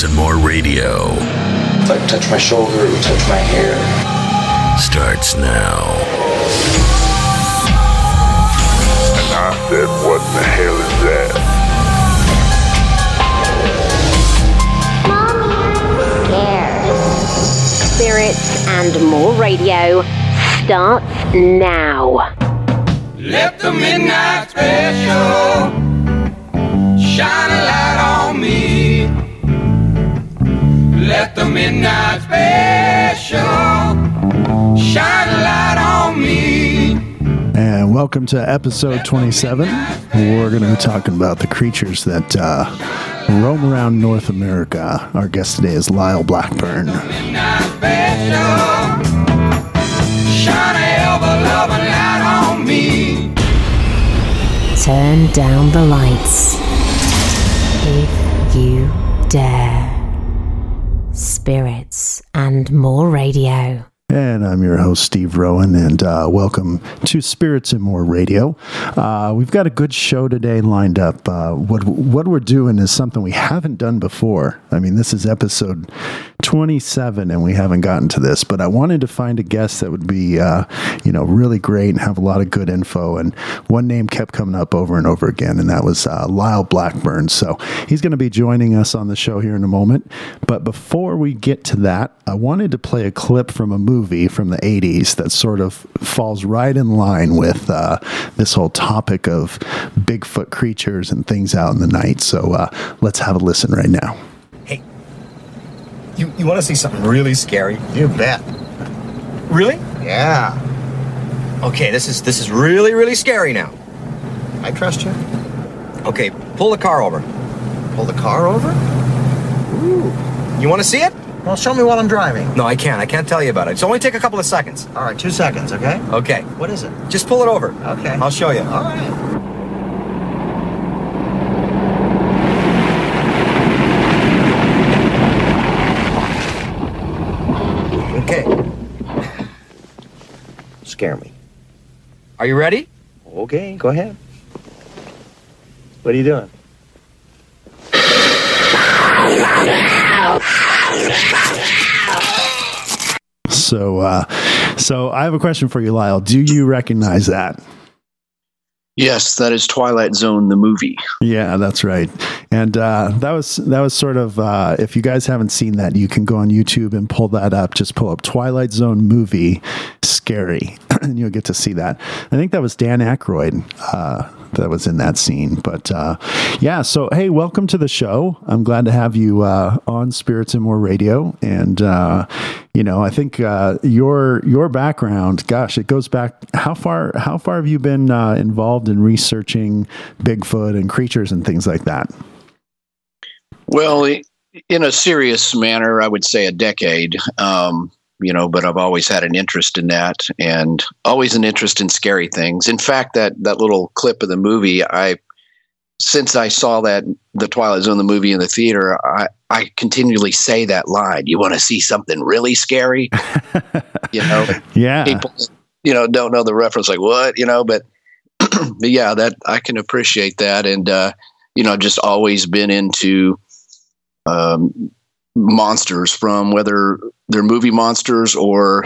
Spirits and More Radio. Like touch my shoulder, touch my hair. Starts now. And I said, what the hell is that? Spirits and More Radio starts now. Let the midnight special shine a light Let the midnight special shine a light on me. And welcome to episode 27. We're going to be talking about the creatures that uh, roam around North America. Our guest today is Lyle Blackburn. Midnight special shine a ever loving light on me. Turn down the lights. If you dare. Spirits and More Radio. And I'm your host, Steve Rowan, and uh, welcome to Spirits and More Radio. Uh, we've got a good show today lined up. Uh, what what we're doing is something we haven't done before. I mean, this is episode 27, and we haven't gotten to this. But I wanted to find a guest that would be, uh, you know, really great and have a lot of good info. And one name kept coming up over and over again, and that was uh, Lyle Blackburn. So he's going to be joining us on the show here in a moment. But before we get to that, I wanted to play a clip from a movie from the 80s that sort of falls right in line with uh, this whole topic of Bigfoot creatures and things out in the night. So uh, let's have a listen right now. You, you want to see something really scary? You bet. Really? Yeah. Okay, this is this is really really scary now. I trust you. Okay, pull the car over. Pull the car over? Ooh. You want to see it? Well, show me while I'm driving. No, I can't. I can't tell you about it. It's only take a couple of seconds. All right, two seconds, okay? Okay, What is it? just pull it over. Okay. I'll show you. All right. Scare me. Are you ready? Okay, go ahead. What are you doing? So, uh, so I have a question for you, Lyle. Do you recognize that? Yes, that is Twilight Zone, the movie. Yeah, that's right. And uh, that was that was sort of uh, if you guys haven't seen that, you can go on YouTube and pull that up. Just pull up Twilight Zone movie, scary, and you'll get to see that. I think that was Dan Aykroyd uh, that was in that scene. But uh, yeah, so hey, welcome to the show. I'm glad to have you uh, on Spirits and More Radio. And uh, you know, I think uh, your your background, gosh, it goes back. How far how far have you been uh, involved in researching Bigfoot and creatures and things like that? Well, in a serious manner, I would say a decade. Um, you know, but I've always had an interest in that, and always an interest in scary things. In fact, that that little clip of the movie, I since I saw that the Twilight Zone the movie in the theater, I I continually say that line. You want to see something really scary? you know, Yeah. people you know don't know the reference like what you know but but yeah that i can appreciate that and uh you know just always been into um monsters from whether they're movie monsters or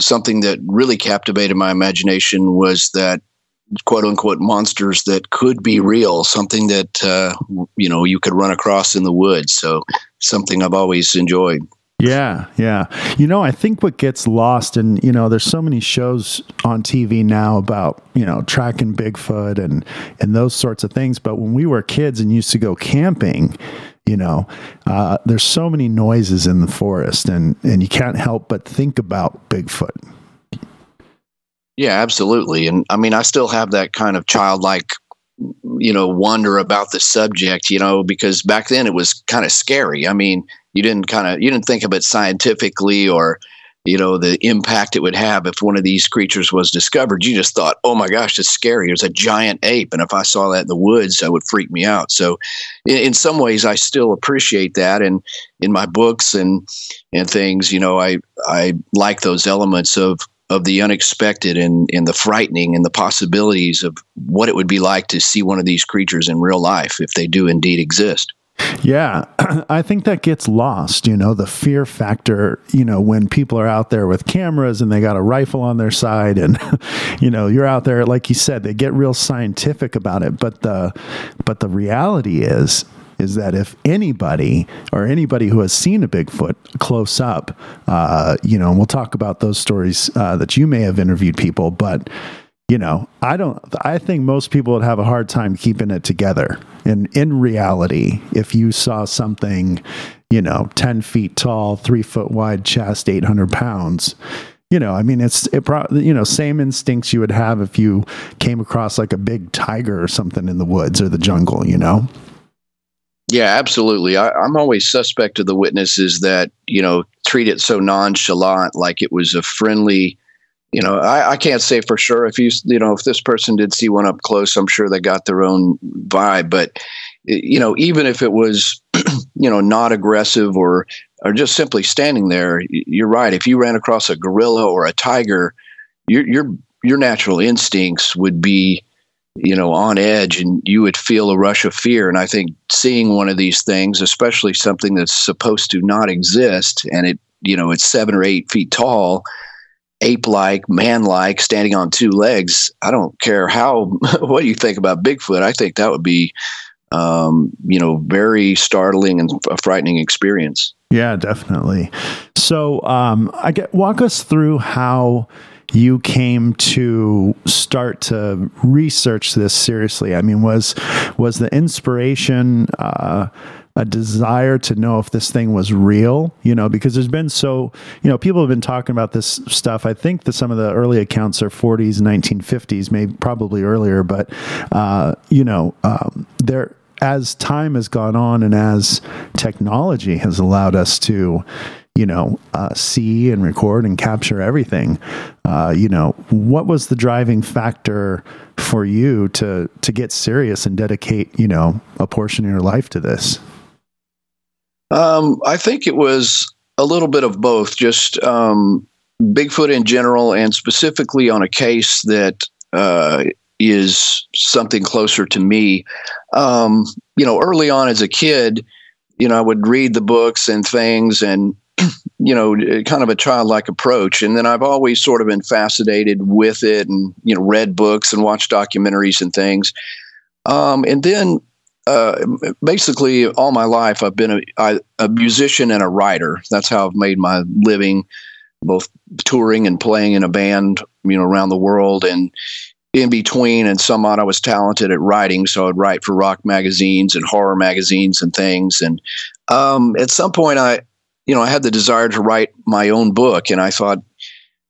something that really captivated my imagination was that quote unquote monsters that could be real something that uh you know you could run across in the woods so something i've always enjoyed Yeah, yeah. You know, I think what gets lost, and you know, there's so many shows on TV now about you know tracking Bigfoot and and those sorts of things. But when we were kids and used to go camping, you know, uh, there's so many noises in the forest, and and you can't help but think about Bigfoot. Yeah, absolutely. And I mean, I still have that kind of childlike, you know, wonder about the subject, you know, because back then it was kind of scary. I mean, you didn't kind of, you didn't think of it scientifically or, you know, the impact it would have if one of these creatures was discovered. You just thought, oh my gosh, it's scary. It's a giant ape. And if I saw that in the woods, that would freak me out. So in, in some ways, I still appreciate that. And in my books and, and things, you know, I, I like those elements of, of the unexpected and, and the frightening and the possibilities of what it would be like to see one of these creatures in real life if they do indeed exist. Yeah, I think that gets lost, you know, the fear factor, you know, when people are out there with cameras and they got a rifle on their side and you know, you're out there like you said, they get real scientific about it, but the but the reality is is that if anybody or anybody who has seen a Bigfoot close up, uh, you know, and we'll talk about those stories uh, that you may have interviewed people, but you know, I don't, I think most people would have a hard time keeping it together. And in reality, if you saw something, you know, 10 feet tall, three foot wide chest, 800 pounds, you know, I mean, it's, it pro- you know, same instincts you would have if you came across like a big tiger or something in the woods or the jungle, you know? Yeah, absolutely. I, I'm always suspect of the witnesses that, you know, treat it so nonchalant, like it was a friendly, you know, I, I, can't say for sure if you, you know, if this person did see one up close, I'm sure they got their own vibe. But, you know, even if it was, you know, not aggressive or, or just simply standing there, you're right. If you ran across a gorilla or a tiger, your, your, your natural instincts would be, you know, on edge and you would feel a rush of fear. And I think seeing one of these things, especially something that's supposed to not exist and it, you know, it's seven or eight feet tall, ape like, man like, standing on two legs. I don't care how, what you think about Bigfoot. I think that would be, um, you know, very startling and a frightening experience. Yeah, definitely. So, um, I get walk us through how you came to start to research this seriously. I mean, was was the inspiration? Uh, a desire to know if this thing was real, you know, because there's been so, you know, people have been talking about this stuff. I think that some of the early accounts are 40s, 1950s, maybe probably earlier, but, uh, you know, um, there, as time has gone on and as technology has allowed us to, you know, uh, see and record and capture everything. Uh, you know, what was the driving factor for you to to get serious and dedicate, you know, a portion of your life to this? Um, I think it was a little bit of both, just um, Bigfoot in general, and specifically on a case that uh, is something closer to me. Um, you know, early on as a kid, you know, I would read the books and things and, you know, kind of a childlike approach. And then I've always sort of been fascinated with it and, you know, read books and watched documentaries and things. Um, and then uh, basically all my life I've been a, I, a musician and a writer. That's how I've made my living, both touring and playing in a band, you know, around the world. And in between, and somewhat I was talented at writing, so I'd write for rock magazines and horror magazines and things. And um, at some point, I, you know, I had the desire to write my own book, and I thought,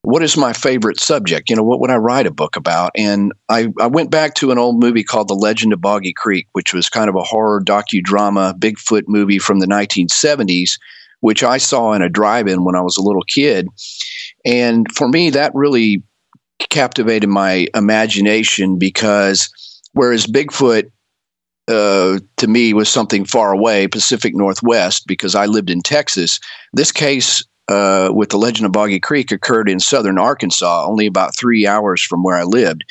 what is my favorite subject? You know, what would I write a book about? And I, I went back to an old movie called The Legend of Boggy Creek, which was kind of a horror docudrama Bigfoot movie from the 1970s, which I saw in a drive-in when I was a little kid. And for me, that really captivated my imagination because whereas Bigfoot uh, to me was something far away, Pacific Northwest, because I lived in Texas. This case uh, with the Legend of Boggy Creek occurred in southern Arkansas, only about three hours from where I lived.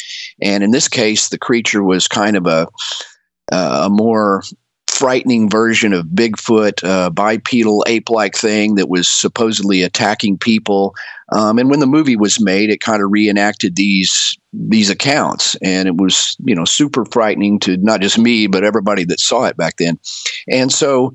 And in this case, the creature was kind of a, uh, a more frightening version of Bigfoot, uh, bipedal ape like thing that was supposedly attacking people. Um, and when the movie was made, it kind of reenacted these these accounts, and it was you know super frightening to not just me but everybody that saw it back then. And so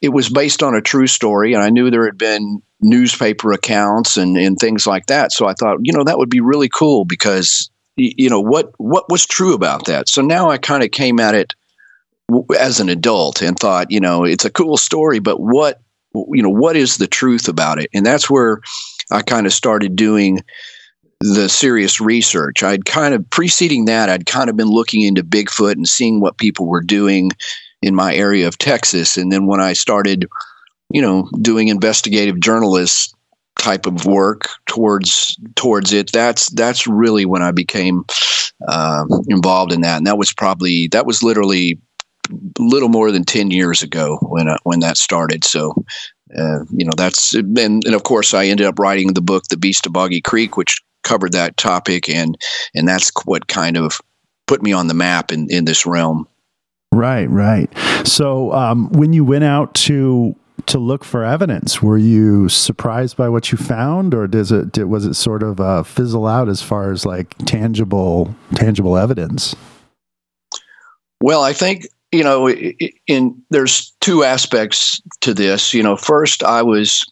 it was based on a true story, and I knew there had been newspaper accounts and, and things like that. So I thought, you know, that would be really cool because, you know, what, what was true about that? So now I kind of came at it as an adult and thought, you know, it's a cool story, but what, you know, what is the truth about it? And that's where I kind of started doing the serious research. I'd kind of preceding that, I'd kind of been looking into Bigfoot and seeing what people were doing in my area of Texas. And then when I started you know, doing investigative journalist type of work towards towards it. That's that's really when I became uh, involved in that, and that was probably that was literally little more than 10 years ago when uh, when that started so uh, you know that's and, and of course I ended up writing the book The Beast of Boggy Creek which covered that topic and and that's what kind of put me on the map in in this realm Right, right. So um, when you went out to to look for evidence, were you surprised by what you found, or does it did, was it sort of uh, fizzle out as far as like tangible tangible evidence? Well, I think you know, in there's two aspects to this. You know, first I was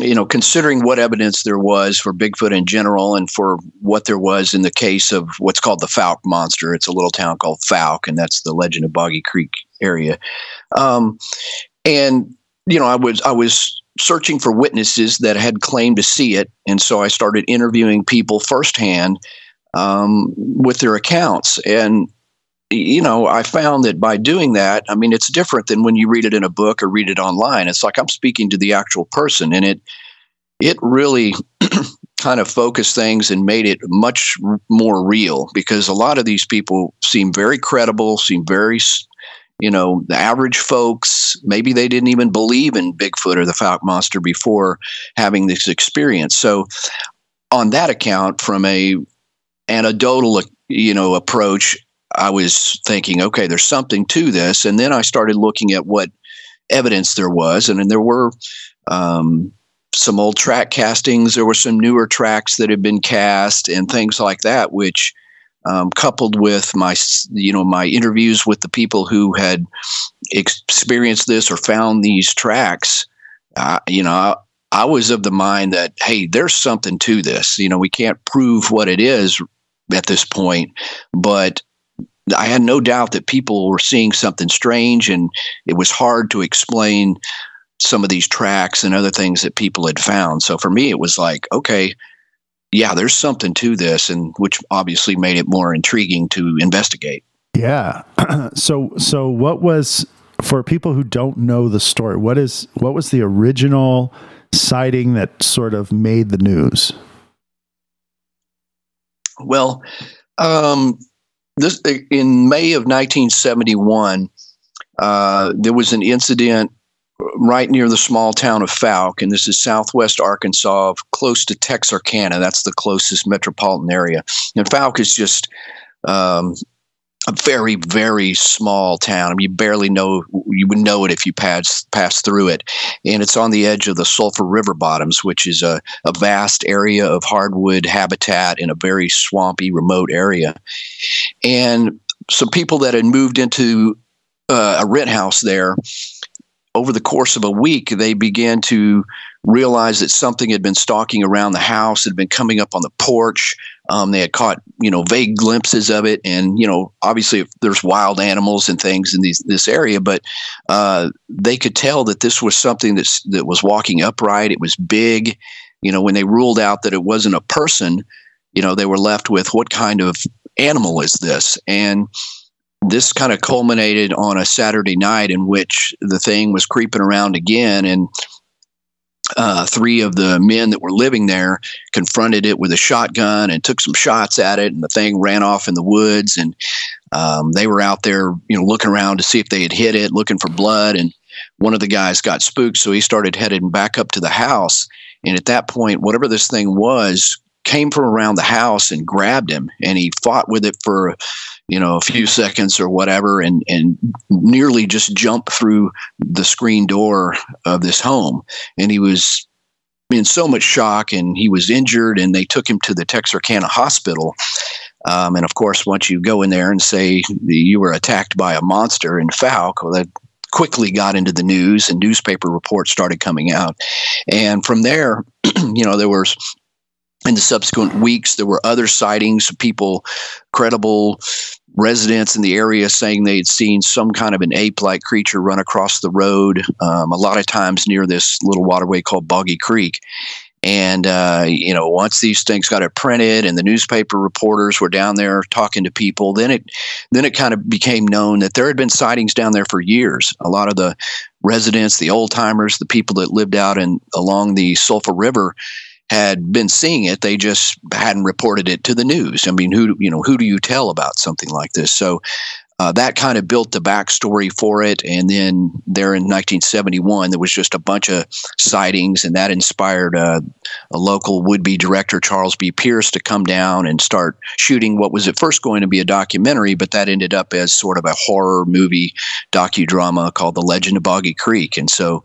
you know, considering what evidence there was for Bigfoot in general and for what there was in the case of what's called the Fouke monster, it's a little town called Fouke, and that's the Legend of Boggy Creek area. Um, and you know, I was I was searching for witnesses that had claimed to see it, and so I started interviewing people firsthand um, with their accounts. And you know, I found that by doing that, I mean, it's different than when you read it in a book or read it online. It's like I'm speaking to the actual person, and it it really kind of focused things and made it much more real because a lot of these people seem very credible, seem very you know, the average folks, maybe they didn't even believe in Bigfoot or the Fouke monster before having this experience. So, on that account, from a anecdotal, you know, approach, I was thinking, okay, there's something to this, and then I started looking at what evidence there was, and, and there were um, some old track castings. There were some newer tracks that had been cast, and things like that, which um, coupled with my you know my interviews with the people who had experienced this or found these tracks uh, you know I, I, was of the mind that hey there's something to this. You know we can't prove what it is at this point but I had no doubt that people were seeing something strange and it was hard to explain some of these tracks and other things that people had found. So for me it was like okay yeah, there's something to this, and which obviously made it more intriguing to investigate. Yeah. so, so what was for people who don't know the story? What is what was the original sighting that sort of made the news? Well, um, this in May of 1971, uh, there was an incident right near the small town of Fouke, and this is southwest Arkansas, close to Texarkana. That's the closest metropolitan area. And Fouke is just um, a very, very small town. I mean, you barely know you would know it if you pass pass through it, and it's on the edge of the Sulphur River bottoms, which is a, a vast area of hardwood habitat in a very swampy, remote area. And some people that had moved into uh, a rent house there over the course of a week, they began to realize that something had been stalking around the house, had been coming up on the porch. Um, they had caught, you know, vague glimpses of it, and you know, obviously, there's wild animals and things in these, this area, but uh, they could tell that this was something that's that was walking upright. It was big. You know, when they ruled out that it wasn't a person, you know, they were left with what kind of animal is this? And this kind of culminated on a Saturday night in which the thing was creeping around again, and uh, three of the men that were living there confronted it with a shotgun and took some shots at it, and the thing ran off in the woods. And um, they were out there, you know, looking around to see if they had hit it, looking for blood. And one of the guys got spooked, so he started heading back up to the house. And at that point, whatever this thing was came from around the house and grabbed him, and he fought with it for you know, a few seconds or whatever, and and nearly just jumped through the screen door of this home. And he was in so much shock, and he was injured, and they took him to the Texarkana hospital. Um, and of course, once you go in there and say you were attacked by a monster in Fouke, well, that quickly got into the news, and newspaper reports started coming out. And from there, you know, there was in the subsequent weeks, there were other sightings of people, credible residents in the area saying they had seen some kind of an ape like creature run across the road, um, a lot of times near this little waterway called Boggy Creek. And, uh, you know, once these things got it printed and the newspaper reporters were down there talking to people, then it, then it kind of became known that there had been sightings down there for years. A lot of the residents, the old timers, the people that lived out in along the Sulphur River had been seeing it. They just hadn't reported it to the news. I mean, who you know who do you tell about something like this? So uh, that kind of built the backstory for it. And then there in 1971, there was just a bunch of sightings, and that inspired uh, a local would be director, Charles B. Pierce, to come down and start shooting what was at first going to be a documentary, but that ended up as sort of a horror movie docudrama called The Legend of Boggy Creek. And so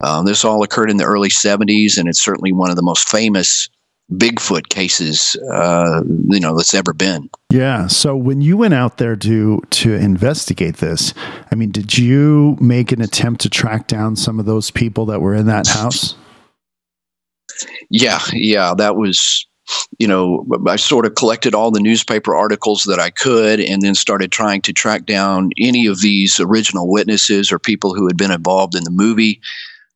uh, this all occurred in the early 70s, and it's certainly one of the most famous Bigfoot cases, uh, you know, that's ever been. Yeah. So when you went out there to to investigate this, I mean, did you make an attempt to track down some of those people that were in that house? Yeah, yeah, that was you know, I sort of collected all the newspaper articles that I could and then started trying to track down any of these original witnesses or people who had been involved in the movie.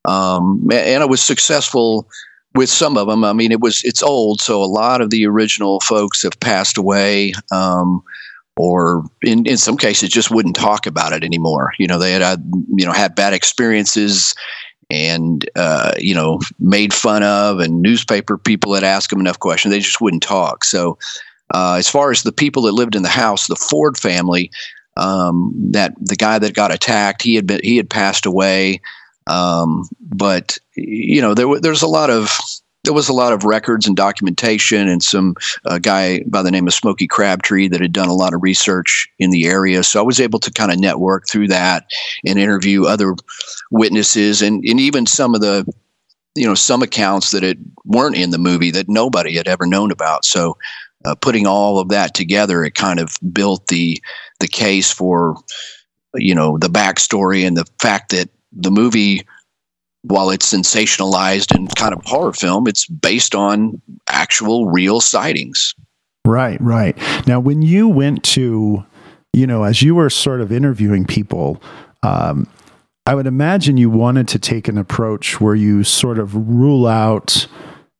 Um, and I was successful with some of them. I mean, it was it's old, so a lot of the original folks have passed away, um, or in in some cases just wouldn't talk about it anymore. You know, they had, had you know had bad experiences and uh, you know made fun of, and newspaper people had asked them enough questions, they just wouldn't talk. So, uh, as far as the people that lived in the house, the Ford family. Um, that the guy that got attacked, he had been he had passed away. Um, but you know, there there's a lot of there was a lot of records and documentation, and some uh, guy by the name of Smokey Crabtree that had done a lot of research in the area. So I was able to kind of network through that and interview other witnesses, and and even some of the you know some accounts that it weren't in the movie that nobody had ever known about. So uh, putting all of that together, it kind of built the the case for you know the backstory and the fact that the movie while it's sensationalized and kind of horror film, it's based on actual real sightings. Right, right. Now, when you went to, you know, as you were sort of interviewing people, um, I would imagine you wanted to take an approach where you sort of rule out,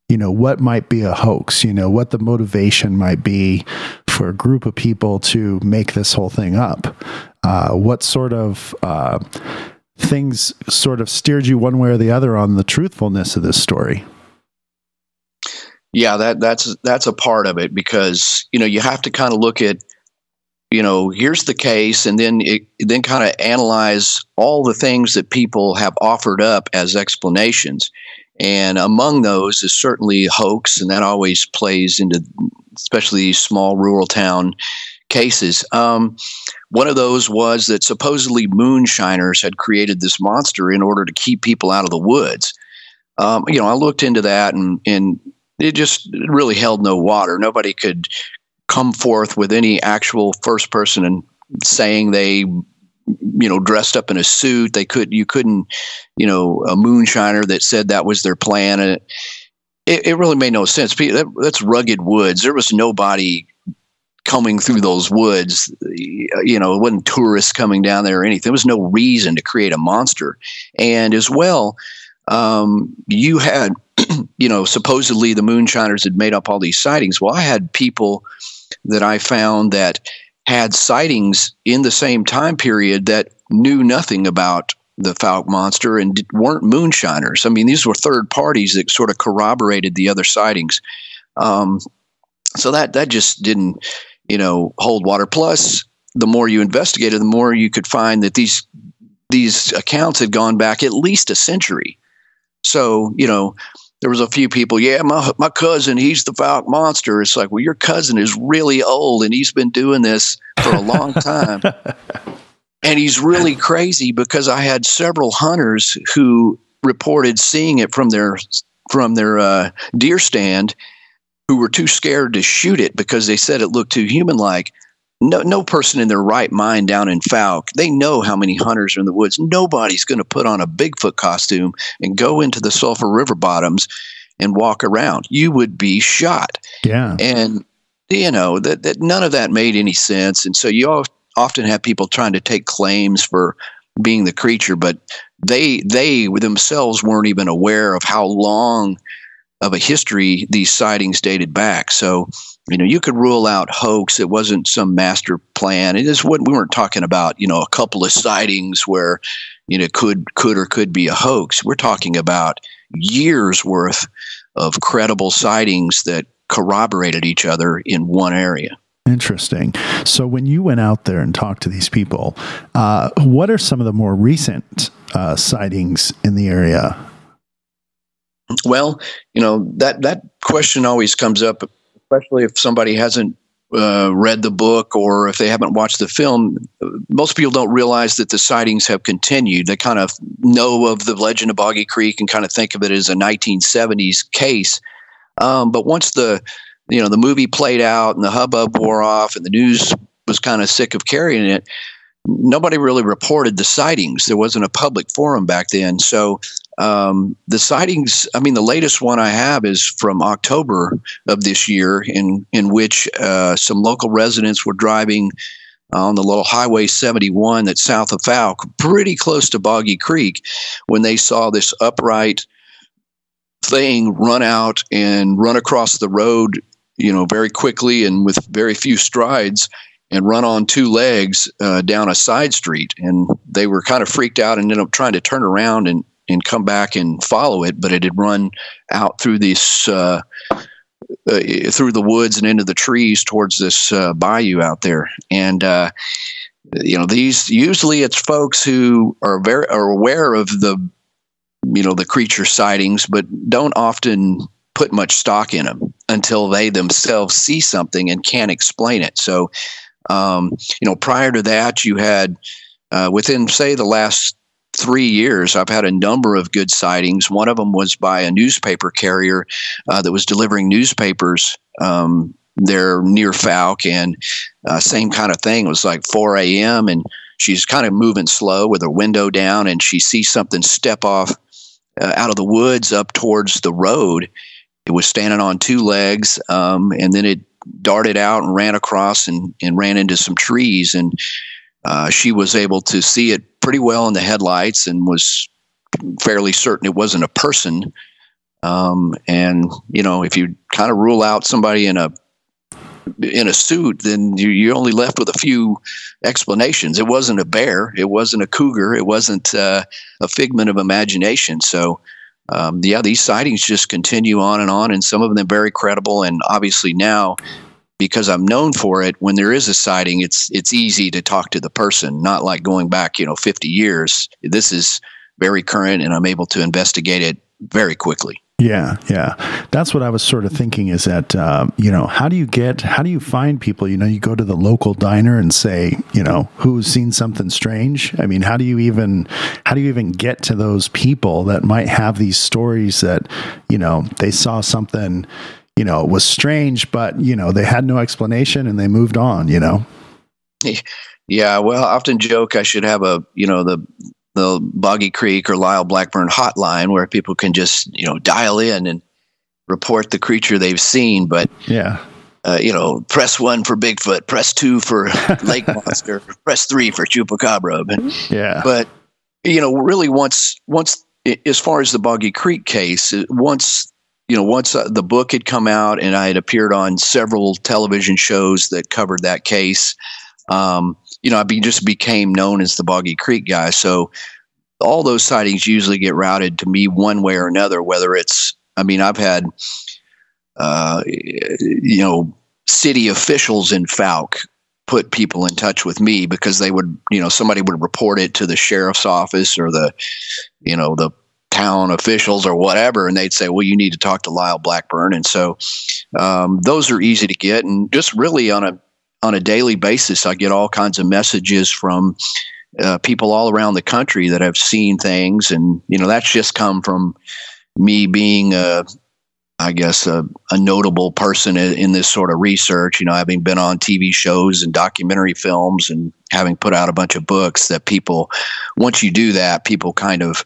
you know, what might be a hoax, you know, what the motivation might be for a group of people to make this whole thing up. Uh, what sort of, uh, things sort of steered you one way or the other on the truthfulness of this story. Yeah, that that's that's a part of it because you know you have to kind of look at you know here's the case and then it, then kind of analyze all the things that people have offered up as explanations and among those is certainly hoax and that always plays into especially small rural town cases. Um, one of those was that supposedly moonshiners had created this monster in order to keep people out of the woods. Um, you know, I looked into that and, and it just really held no water. Nobody could come forth with any actual first person and saying they you know dressed up in a suit. They could you couldn't you know a moonshiner that said that was their plan it, it really made no sense. That's rugged woods. There was nobody coming through those woods. You know, it wasn't tourists coming down there or anything. There was no reason to create a monster. And as well, um, you had, you know, supposedly the moonshiners had made up all these sightings. Well, I had people that I found that had sightings in the same time period that knew nothing about the Fouke monster and weren't moonshiners. I mean, these were third parties that sort of corroborated the other sightings. Um, so that that just didn't you know, hold water. Plus, the more you investigated, the more you could find that these these accounts had gone back at least a century. So, you know, there was a few people, yeah, my my cousin, he's the Fouke monster. It's like, well, your cousin is really old and he's been doing this for a long time. and he's really crazy because I had several hunters who reported seeing it from their from their uh, deer stand who were too scared to shoot it because they said it looked too human like. No, no person in their right mind down in Fouke, they know how many hunters are in the woods. Nobody's going to put on a Bigfoot costume and go into the Sulphur River bottoms and walk around. You would be shot. Yeah. And, you know, that, that none of that made any sense. And so you often have people trying to take claims for being the creature, but they they themselves weren't even aware of how long of a history these sightings dated back. So, you know, you could rule out hoax. It wasn't some master plan. It is what we weren't talking about, you know, a couple of sightings where, you know, could could or could be a hoax. We're talking about years worth of credible sightings that corroborated each other in one area. Interesting. So, when you went out there and talked to these people, uh, what are some of the more recent uh, sightings in the area? Well, you know that that question always comes up, especially if somebody hasn't uh, read the book or if they haven't watched the film. Most people don't realize that the sightings have continued. They kind of know of the legend of Boggy Creek and kind of think of it as a 1970s case. Um, but once the you know the movie played out and the hubbub wore off and the news was kind of sick of carrying it, nobody really reported the sightings. There wasn't a public forum back then, so um, the sightings, I mean, the latest one I have is from October of this year, in in which uh, some local residents were driving on the little Highway 71 that's south of Fouke, pretty close to Boggy Creek, when they saw this upright thing run out and run across the road, you know, very quickly and with very few strides and run on two legs uh, down a side street. And they were kind of freaked out and ended up trying to turn around and and come back and follow it, but it had run out through this uh, uh, through the woods and into the trees towards this uh, bayou out there. And uh, you know, these usually it's folks who are very are aware of the you know the creature sightings, but don't often put much stock in them until they themselves see something and can't explain it. So, um, you know, prior to that, you had uh, within say the last three years, I've had a number of good sightings. One of them was by a newspaper carrier uh, that was delivering newspapers um, there near Fouke, and uh, same kind of thing. It was like 4 a.m. and she's kind of moving slow with her window down, and she sees something step off uh, out of the woods up towards the road. It was standing on two legs, um, and then it darted out and ran across and, and ran into some trees and uh, she was able to see it pretty well in the headlights and was fairly certain it wasn't a person. Um, and you know, if you kind of rule out somebody in a in a suit, then you, are only left with a few explanations. It wasn't a bear, it wasn't a cougar, it wasn't uh, a figment of imagination. So, um, yeah, these sightings just continue on and on, and some of them very credible. And obviously now, because I'm known for it. When there is a sighting, it's it's easy to talk to the person, not like going back, you know, 50 years. This is very current, and I'm able to investigate it very quickly. Yeah, yeah, that's what I was sort of thinking. Is that um, you know how do you get how do you find people? You know, you go to the local diner and say, you know, who's seen something strange. I mean, how do you even how do you even get to those people that might have these stories that you know they saw something you know, was strange, but you know, they had no explanation and they moved on, you know. Yeah, well, I often joke I should have a, you know, the the Boggy Creek or Lyle Blackburn hotline where people can just, you know, dial in and report the creature they've seen, but yeah. Uh, you know, press one for Bigfoot, press two for Lake Monster, press three for Chupacabra. But, yeah. But you know, really, once once as far as the Boggy Creek case, once you know, once uh, the book had come out and I had appeared on several television shows that covered that case, um, you know, I be, just became known as the Boggy Creek guy. So all those sightings usually get routed to me one way or another, whether it's, I mean, I've had, uh, you know, city officials in Fouke put people in touch with me because they would, you know, somebody would report it to the sheriff's office or the, you know, the town officials or whatever, and they'd say, "Well, you need to talk to Lyle Blackburn." And so um, those are easy to get, and just really on a on a daily basis, I get all kinds of messages from uh, people all around the country that have seen things, and you know that's just come from me being a I guess a, a, notable person in this sort of research, you know, having been on TV shows and documentary films and having put out a bunch of books that people, once you do that, people kind of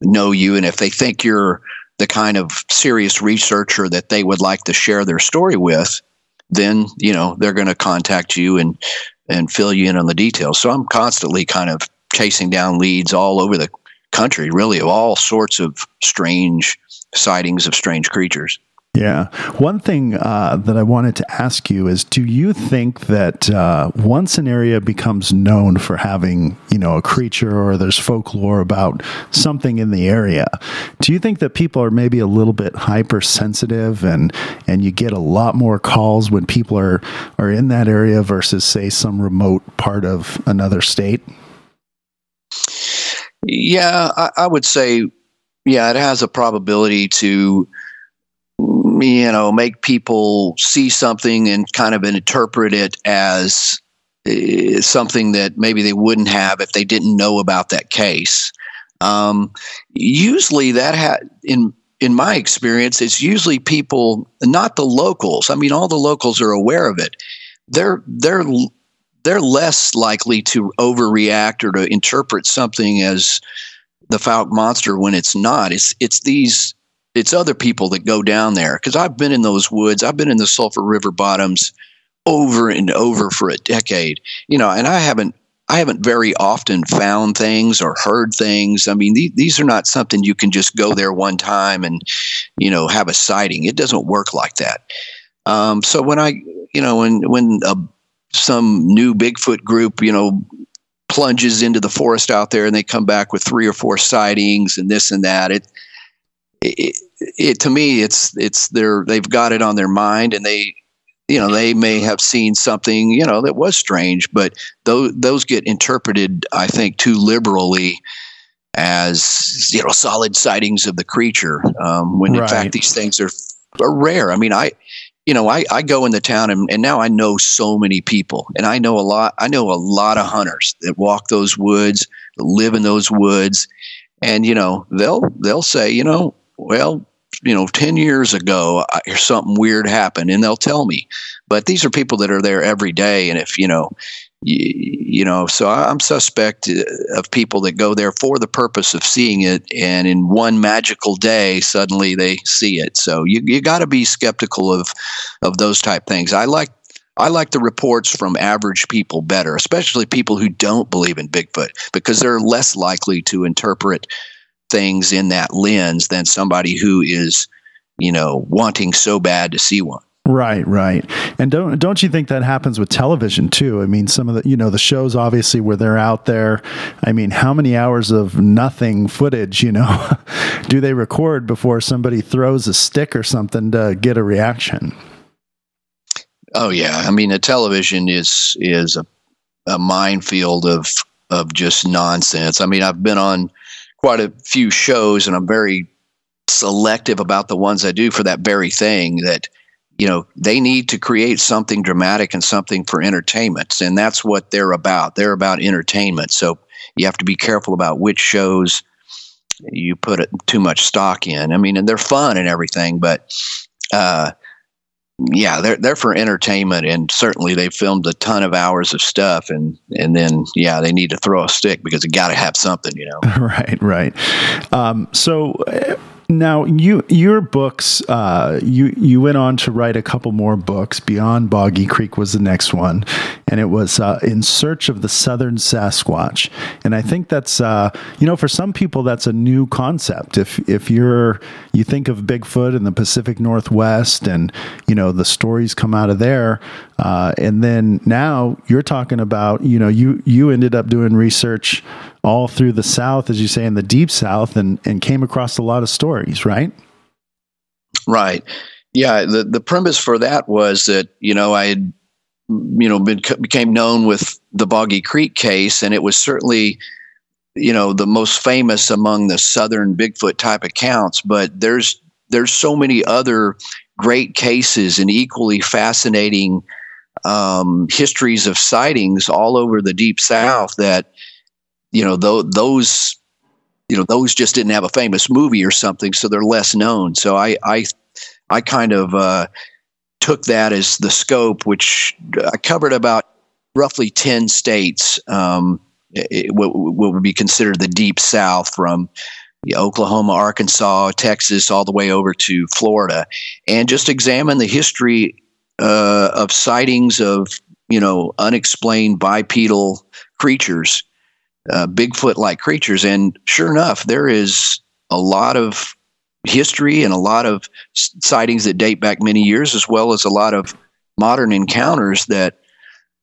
know you. And if they think you're the kind of serious researcher that they would like to share their story with then you know they're going to contact you and and fill you in on the details. So i'm constantly kind of chasing down leads all over the country really of all sorts of strange sightings of strange creatures Yeah. One thing uh, that I wanted to ask you is do you think that uh, once an area becomes known for having, you know, a creature or there's folklore about something in the area, do you think that people are maybe a little bit hypersensitive and and you get a lot more calls when people are are in that area versus say some remote part of another state? Yeah, I, I would say yeah, it has a probability to you know make people see something and kind of interpret it as uh, something that maybe they wouldn't have if they didn't know about that case. Um, usually, that ha- in in my experience, it's usually people, not the locals. I mean, all the locals are aware of it. They're they're they're less likely to overreact or to interpret something as the Fouke monster when it's not. It's it's these it's other people that go down there because I've been in those woods. I've been in the Sulphur River bottoms over and over for a decade. You know, and I haven't I haven't very often found things or heard things. I mean, th- these are not something you can just go there one time and you know have a sighting. It doesn't work like that. Um, so when I you know when when a, some new Bigfoot group you know plunges into the forest out there and they come back with three or four sightings and this and that it it, it to me it's it's they're they've got it on their mind and they you know they may have seen something you know that was strange but those those get interpreted i think too liberally as you know solid sightings of the creature um, when in Right. fact these things are, are rare i mean i you know I, I go in the town and, and now i know so many people and i know a lot i know a lot of hunters that walk those woods live in those woods and you know they'll they'll say you know well you know 10 years ago I, something weird happened and they'll tell me. But these are people that are there every day and if you know you, you know so i'm suspect uh, of people that go there for the purpose of seeing it and in one magical day suddenly they see it. So you, you got to be skeptical of of those type things. I like I like the reports from average people better, especially people who don't believe in Bigfoot, because they're less likely to interpret things in that lens than somebody who is, you know, wanting so bad to see one. Right, right. And don't don't you think that happens with television too? I mean, some of the you know the shows obviously where they're out there. I mean, how many hours of nothing footage, you know, do they record before somebody throws a stick or something to get a reaction? Oh yeah, I mean, the television is is a, a minefield of of just nonsense. I mean, I've been on quite a few shows, and I'm very selective about the ones I do for that very thing. That you know they need to create something dramatic and something for entertainment, and that's what they're about. They're about entertainment. So you have to be careful about which shows you put too much stock in. I mean, and they're fun and everything, but uh, yeah, they're they're for entertainment, and certainly they filmed a ton of hours of stuff, and and then yeah, they need to throw a stick because they got to have something, you know. right, right. Um, so now you your books, uh, you you went on to write a couple more books. Beyond Boggy Creek was the next one, and it was uh, in search of the Southern Sasquatch. And I think that's uh, you know for some people that's a new concept. If if you're you think of Bigfoot in the Pacific Northwest, and you know the stories come out of there, uh, and then now you're talking about you know you you ended up doing research all through the South, as you say, in the deep South, and and came across a lot of stories, right? Right. Yeah. The the premise for that was that you know I had you know been, became known with the Boggy Creek case, and it was certainly you know the most famous among the southern Bigfoot type accounts. But there's there's so many other great cases and equally fascinating um, histories of sightings all over the deep South that you know tho- those you know those just didn't have a famous movie or something, so they're less known. So I I I kind of uh, took that as the scope, which I covered about roughly ten states. Um, what would be considered the deep South from Oklahoma, Arkansas, Texas, all the way over to Florida, and just examine the history uh, of sightings of you know unexplained bipedal creatures, uh, Bigfoot-like creatures, and sure enough, there is a lot of history and a lot of sightings that date back many years, as well as a lot of modern encounters that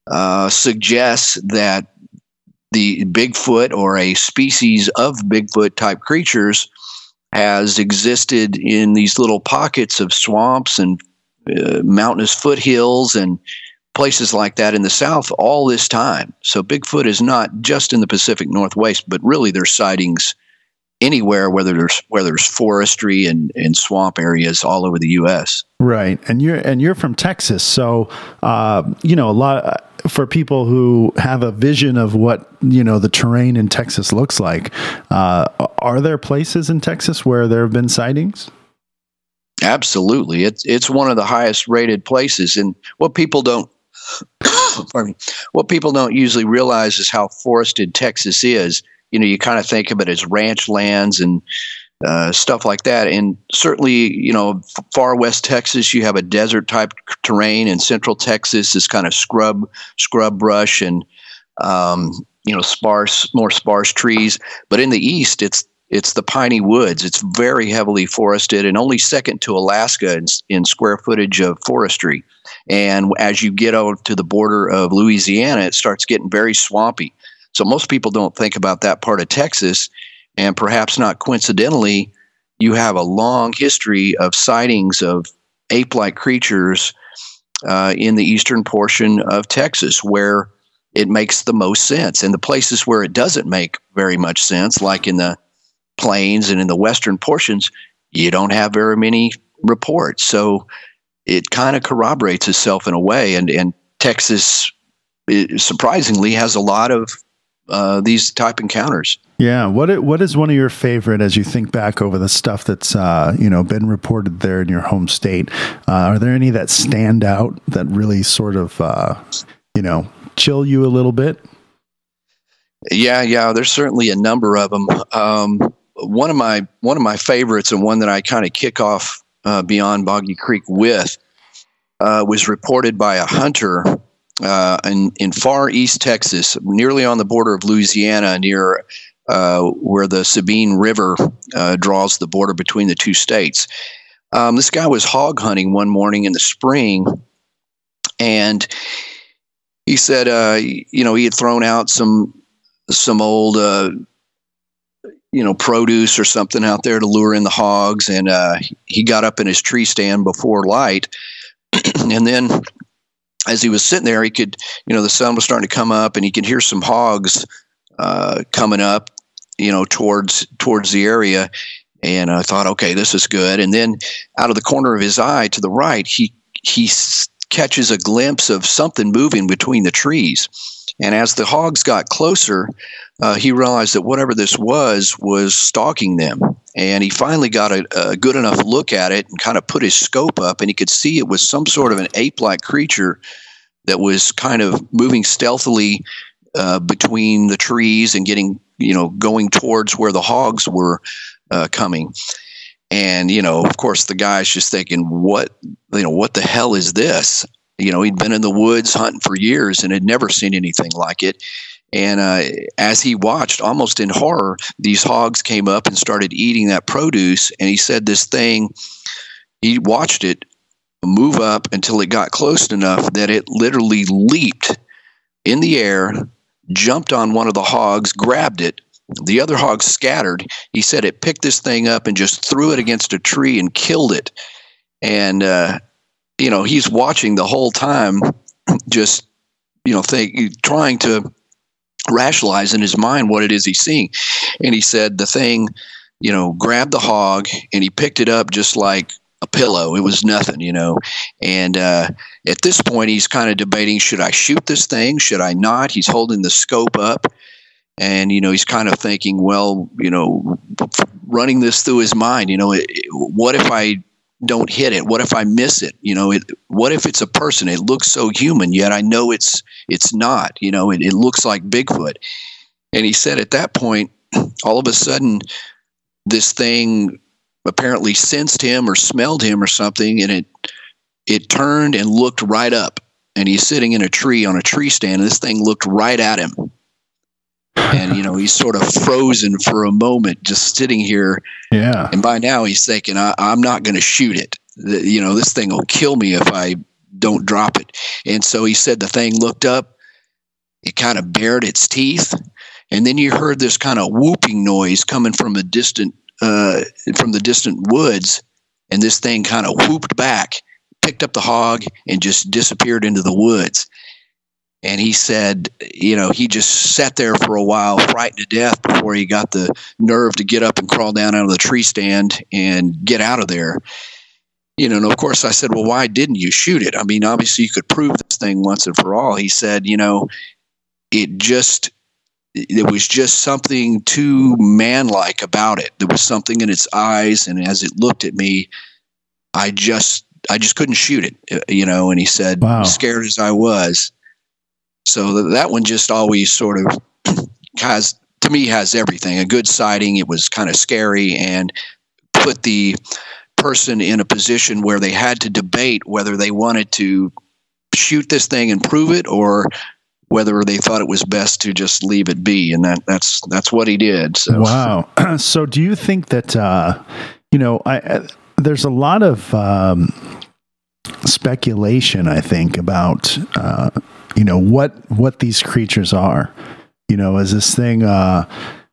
uh, suggests that the Bigfoot or a species of Bigfoot type creatures has existed in these little pockets of swamps and uh, mountainous foothills and places like that in the south all this time. So Bigfoot is not just in the Pacific Northwest, but really there's sightings anywhere, whether there's where there's forestry and, and swamp areas all over the U.S. Right, and you're and you're from Texas, so uh, you know a lot for people who have a vision of what you know the terrain in Texas looks like. Uh, are there places in Texas where there have been sightings? Absolutely, it's it's one of the highest rated places, and what people don't. pardon me. What people don't usually realize is how forested Texas is you know, you kind of think of it as ranch lands and uh, stuff like that. And certainly, you know, far west Texas, you have a desert type terrain, and central Texas is kind of scrub, scrub brush, and um, you know, sparse, more sparse trees. But in the east, it's it's the piney woods. It's very heavily forested, and only second to Alaska in, in square footage of forestry. And as you get out to the border of Louisiana, it starts getting very swampy. So most people don't think about that part of Texas. And perhaps not coincidentally, you have a long history of sightings of ape like creatures uh, in the eastern portion of Texas where it makes the most sense. And the places where it doesn't make very much sense, like in the plains and in the western portions, you don't have very many reports. So it kind of corroborates itself in a way. And, and Texas, surprisingly, has a lot of uh, these type encounters. Yeah, what what is one of your favorite as you think back over the stuff that's uh, you know been reported there in your home state? Uh, are there any that stand out that really sort of uh, you know chill you a little bit? Yeah, yeah. There's certainly a number of them. Um, one of my one of my favorites and one that I kind of kick off uh, beyond Boggy Creek with uh, was reported by a hunter uh, in, in far east Texas, nearly on the border of Louisiana, near uh, where the Sabine River uh, draws the border between the two states. Um, this guy was hog hunting one morning in the spring, and he said, uh, you know, he had thrown out some some old, you know, produce or something out there to lure in the hogs, and uh, he got up in his tree stand before light, and then as he was sitting there, he could, you know, the sun was starting to come up, and he could hear some hogs uh, coming up, you know, towards towards the area. And I thought, okay, this is good. And then out of the corner of his eye to the right, he he catches a glimpse of something moving between the trees. And as the hogs got closer, uh, he realized that whatever this was was stalking them. And he finally got a, a, good enough look at it and kind of put his scope up, and he could see it was some sort of an ape like creature that was kind of moving stealthily uh, between the trees and getting, you know, going towards where the hogs were uh, coming. And, you know, of course, the guy's just thinking, what, you know, what the hell is this? You know, he'd been in the woods hunting for years and had never seen anything like it. And uh, as he watched, almost in horror, these hogs came up and started eating that produce. And he said this thing, he watched it move up until it got close enough that it literally leaped in the air, jumped on one of the hogs, grabbed it. The other hog scattered. He said it picked this thing up and just threw it against a tree and killed it. And, uh, you know, he's watching the whole time, just, you know, think, trying to rationalize in his mind what it is he's seeing. And he said the thing, you know, grabbed the hog and he picked it up just like a pillow. It was nothing, you know. And uh, at this point, he's kind of debating should I shoot this thing? Should I not? He's holding the scope up. And, you know, he's kind of thinking, well, you know, running this through his mind, you know, it, what if I don't hit it? What if I miss it? You know, it, what if it's a person? It looks so human, yet I know it's it's not. You know, it, it looks like Bigfoot. And he said at that point, all of a sudden, this thing apparently sensed him or smelled him or something, and it it turned and looked right up. And he's sitting in a tree on a tree stand, and this thing looked right at him. And you know he's sort of frozen for a moment, just sitting here. Yeah. And by now he's thinking, I, "I'm not going to shoot it. The, you know, this thing will kill me if I don't drop it." And so he said the thing looked up, it kind of bared its teeth, and then you heard this kind of whooping noise coming from a distant uh, from the distant woods, and this thing kind of whooped back, picked up the hog, and just disappeared into the woods. And he said, you know, he just sat there for a while, frightened to death, before he got the nerve to get up and crawl down out of the tree stand and get out of there. You know, and of course I said, well, why didn't you shoot it? I mean, obviously you could prove this thing once and for all. He said, you know, it just there was just something too manlike about it. There was something in its eyes, and as it looked at me, I just I just couldn't shoot it, uh, you know. And he said, Wow. scared as I was, so th- that one just always sort of has to me has everything. A good sighting. It was kind of scary and put the person in a position where they had to debate whether they wanted to shoot this thing and prove it or whether they thought it was best to just leave it be and that that's that's what he did so Wow. so do you think that uh, you know, I, I there's a lot of um, speculation, I think, about uh, you know what what these creatures are. You know, is this thing uh,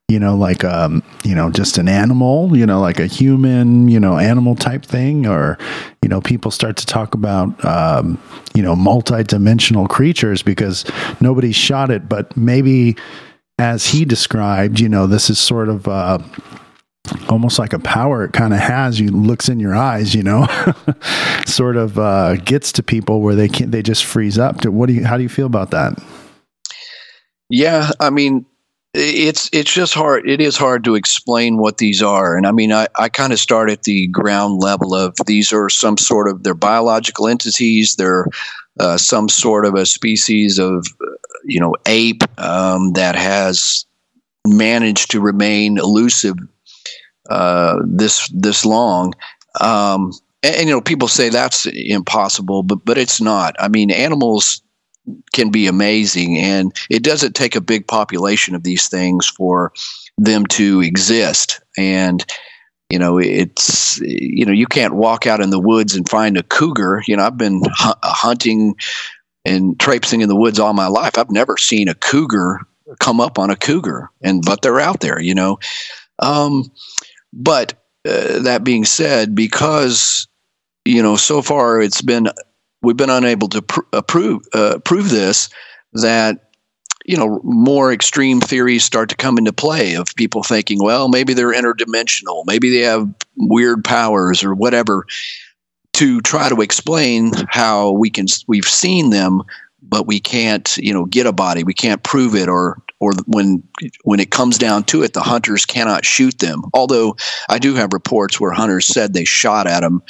you know like um you know just an animal you know like a human you know animal type thing or you know people start to talk about um you know multi-dimensional creatures because nobody shot it but maybe as he described you know this is sort of uh almost like a power it kind of has you looks in your eyes you know? Sort of uh gets to people where they can't they just freeze up. To what do you how do you feel about that? Yeah i mean it's it's just hard it is hard to explain what these are. And i mean i, I kind of start at the ground level of these are some sort of they're biological entities they're uh, some sort of a species of you know ape um, that has managed to remain elusive uh, this this long. Um, and, and you know people say that's impossible but but it's not. I mean animals can be amazing and it doesn't take a big population of these things for them to exist. And you know it's you know you can't walk out in the woods and find a cougar. You know i've been hu- hunting and traipsing in the woods all my life. I've never seen a cougar come up on a cougar and but they're out there you know. Um, but uh, that being said because you know so far it's been we've been unable to pr- uh, prove uh, prove this that you know more extreme theories start to come into play of people thinking well maybe they're interdimensional maybe they have weird powers or whatever to try to explain how we can we've seen them but we can't you know get a body. We can't prove it or or when when it comes down to it the hunters cannot shoot them although i do have reports where hunters said they shot at them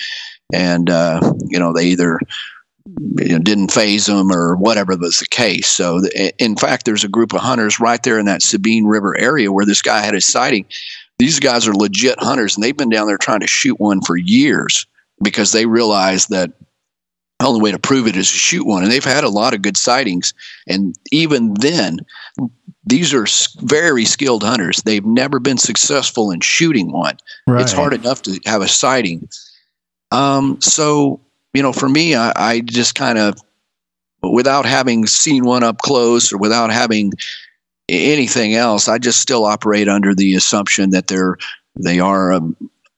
and uh, you know they either you know, didn't phase them or whatever was the case. So, in fact, there's a group of hunters right there in that Sabine River area where this guy had his sighting. These guys are legit hunters, and they've been down there trying to shoot one for years because they realize that the only way to prove it is to shoot one. And they've had a lot of good sightings. And even then, these are very skilled hunters. They've never been successful in shooting one. Right. It's hard enough to have a sighting. Um, so, you know, for me, I, I just kind of, without having seen one up close or without having anything else, I just still operate under the assumption that they're they are a,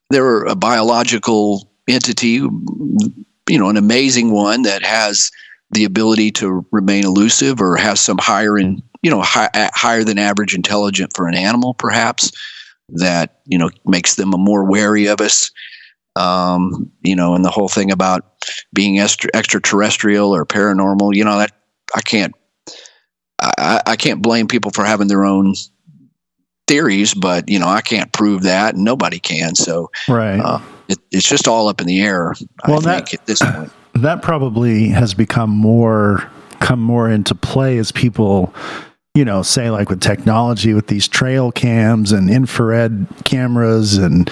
they're a biological entity, you know, an amazing one that has the ability to remain elusive or has some higher in you know high, higher than average intelligence for an animal, perhaps that you know makes them more wary of us um, you know, and the whole thing about being extra, extraterrestrial or paranormal, you know, that I can't, I, I can't blame people for having their own theories, but you know, I can't prove that, and nobody can. So, right, uh, it, it's just all up in the air. Well, I that- think at this point. That probably has become more come more into play as people you know say like with technology with these trail cams and infrared cameras and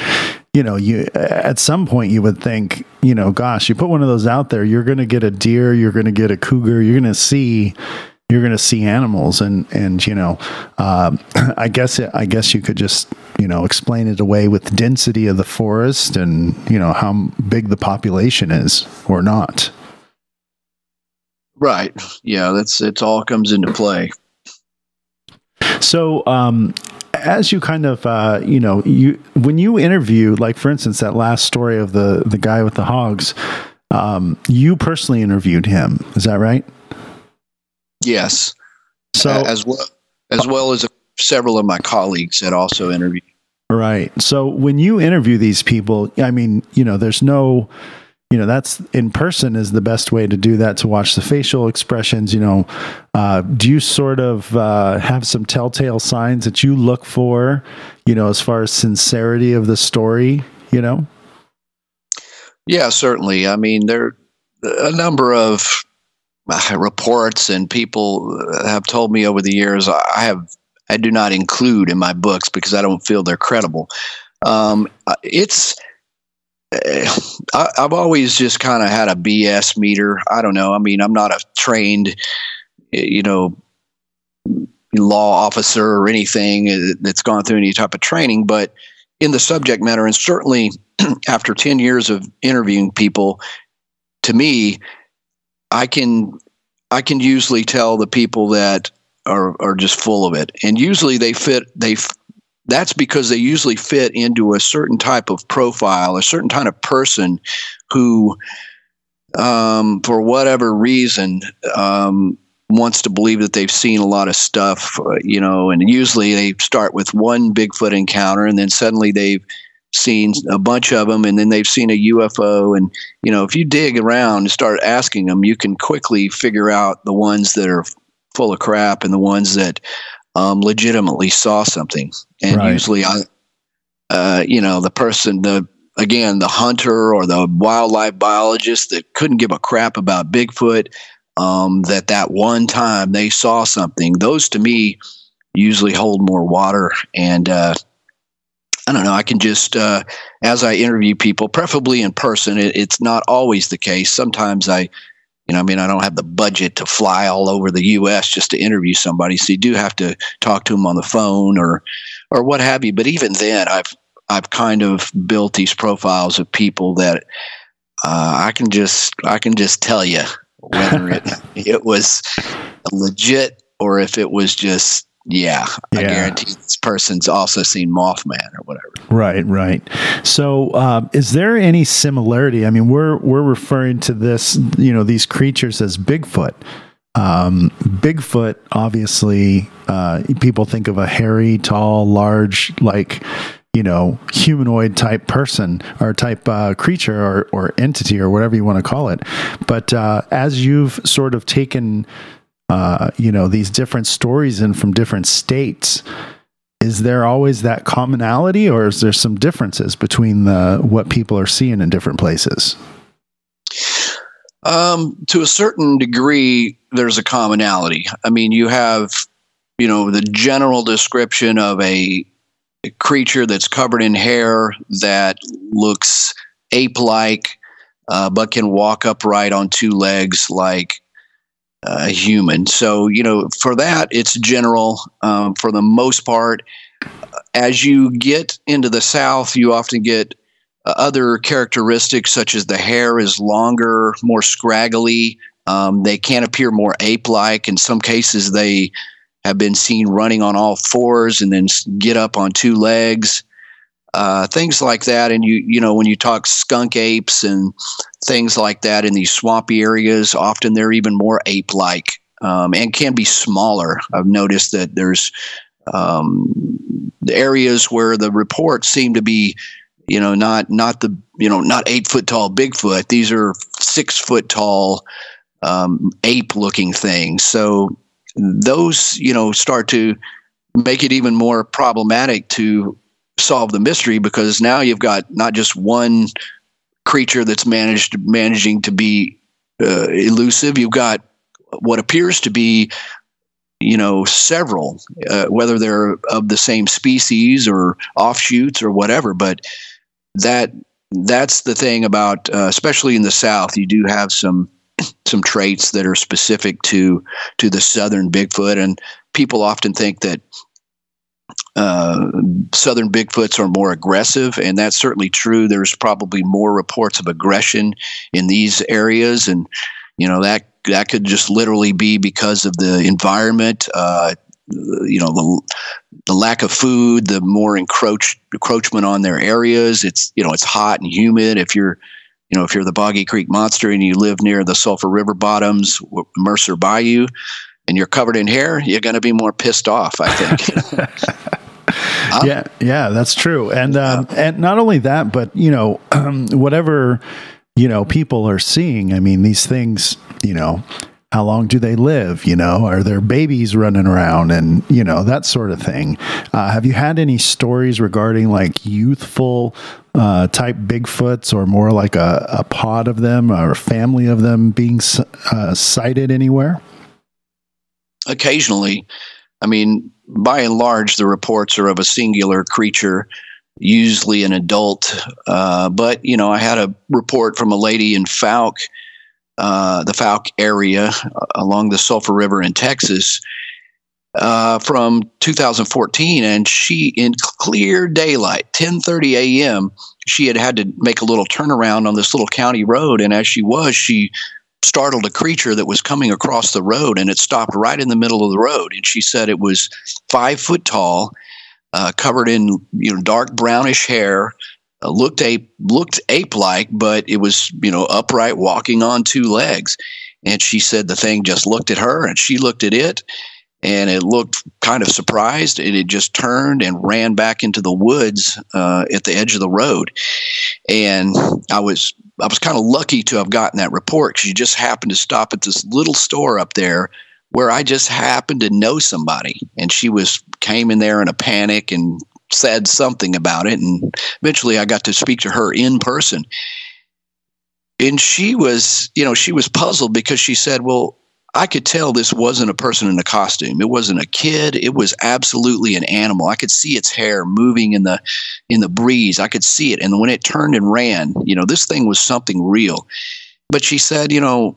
you know you at some point you would think you know gosh you put one of those out there you're going to get a deer you're going to get a cougar you're going to see you're going to see animals, and and you know, um, I guess it, I guess you could just you know explain it away with density of the forest and you know how big the population is or not. Right. Yeah, that's it. All comes into play. So, um, as you kind of uh, you know you when you interview like for instance that last story of the the guy with the hogs um, you personally interviewed him is that right yes. So uh, as well as well as several of my colleagues that also interviewed right. So when you interview these people i mean you know there's no you know that's in person is the best way to do that to watch the facial expressions you know. Uh, do you sort of uh, have some telltale signs that you look for you know as far as sincerity of the story you know? Yeah certainly. I mean there a number of Uh, reports and people have told me over the years i have i do not include in my books because i don't feel they're credible um, uh, it's uh, I, have always just kind of had a BS meter. I don't know. I mean, I'm not a trained, you know, law officer or anything that's gone through any type of training, but in the subject matter, and certainly after 10 years of interviewing people, to me, I can I can usually tell the people that are are just full of it, and usually they fit they that's because they usually fit into a certain type of profile, a certain kind of person who, um, for whatever reason, um, wants to believe that they've seen a lot of stuff, uh, you know, and usually they start with one Bigfoot encounter and then suddenly they've seen a bunch of them and then they've seen a UFO. And, you know, if you dig around and start asking them, you can quickly figure out the ones that are full of crap and the ones that um, legitimately saw something. And right. usually, I, uh, you know, the person, the again, the hunter or the wildlife biologist that couldn't give a crap about Bigfoot, um, that that one time they saw something. Those to me usually hold more water and. Uh, I don't know. I can just, uh, as I interview people, preferably in person, it, it's not always the case. Sometimes I you know, I mean, I don't have the budget to fly all over the U.S. just to interview somebody, so you do have to talk to them on the phone or, or what have you. But even then, I've I've kind of built these profiles of people that uh, I can just I can just tell you whether it it was legit or if it was just yeah, yeah, I guarantee this person's also seen Mothman or whatever. Right, right. So, uh, is there any similarity? I mean, we're we're referring to this, you know, these creatures as Bigfoot. Um, Bigfoot, obviously, uh, people think of a hairy, tall, large, like you know, humanoid type person or type uh, creature or, or entity or whatever you want to call it. But uh, as you've sort of taken uh, you know these different stories in from different states is there always that commonality or is there some differences between the what people are seeing in different places? Um, to a certain degree there's a commonality. I mean you have you know the general description of a, a creature that's covered in hair that looks ape-like uh, but can walk upright on two legs like a human. So, you know, for that, it's general um, for the most part. As you get into the South, you often get uh, other characteristics such as the hair is longer, more scraggly. Um, they can appear more ape like. In some cases, they have been seen running on all fours and then get up on two legs uh, things like that. And you you know when you talk skunk apes and things like that in these swampy areas, often they're even more ape like um, and can be smaller. I've noticed that there's um, the areas where the reports seem to be you know not not the you know not eight foot tall Bigfoot. These are six foot tall um, ape looking things. So those you know start to make it even more problematic to solve the mystery because now you've got not just one creature that's managed managing to be uh, elusive. You've got what appears to be, you know, several, uh, whether they're of the same species or offshoots or whatever. But that that's the thing about, uh, especially in the South, you do have some some traits that are specific to to the southern Bigfoot, and people often think that uh, southern Bigfoots are more aggressive, and that's certainly true. There's probably more reports of aggression in these areas, and you know that that could just literally be because of the environment. Uh, you know the the lack of food, the more encroach encroachment on their areas. It's you know it's hot and humid. If you're you know if you're the Boggy Creek Monster and you live near the Sulphur River bottoms, Mercer Bayou, and you're covered in hair, you're going to be more pissed off. I think. yeah, yeah, that's true. And um, and not only that, but you know, um, whatever you know people are seeing. I mean, these things. You know, how long do they live? You know, are there babies running around and, you know, that sort of thing? Uh, have you had any stories regarding like youthful uh, type Bigfoots or more like a, a pod of them or a family of them being uh, sighted anywhere? Occasionally. I mean, by and large, the reports are of a singular creature usually an adult. Uh, but you know, I had a report from a lady in Fouke uh, the Fouke area uh, along the Sulphur River in Texas uh, from 2014, and she, in clear daylight, 10:30 a.m., she had had to make a little turnaround on this little county road, and as she was, she startled a creature that was coming across the road, and it stopped right in the middle of the road. And she said it was five foot tall, uh, covered in you know dark brownish hair, uh, looked ape looked ape like, but it was you know upright, walking on two legs. And she said the thing just looked at her, and she looked at it, and it looked kind of surprised. And it just turned and ran back into the woods uh, at the edge of the road. And I was I was kind of lucky to have gotten that report because you just happened to stop at this little store up there where I just happened to know somebody, and she was came in there in a panic and said something about it. And eventually I got to speak to her in person. And she was, you know, she was puzzled because she said, well, I could tell this wasn't a person in a costume. It wasn't a kid. It was absolutely an animal. I could see its hair moving in the in the breeze. I could see it. And when it turned and ran, you know, this thing was something real. But she said, you know,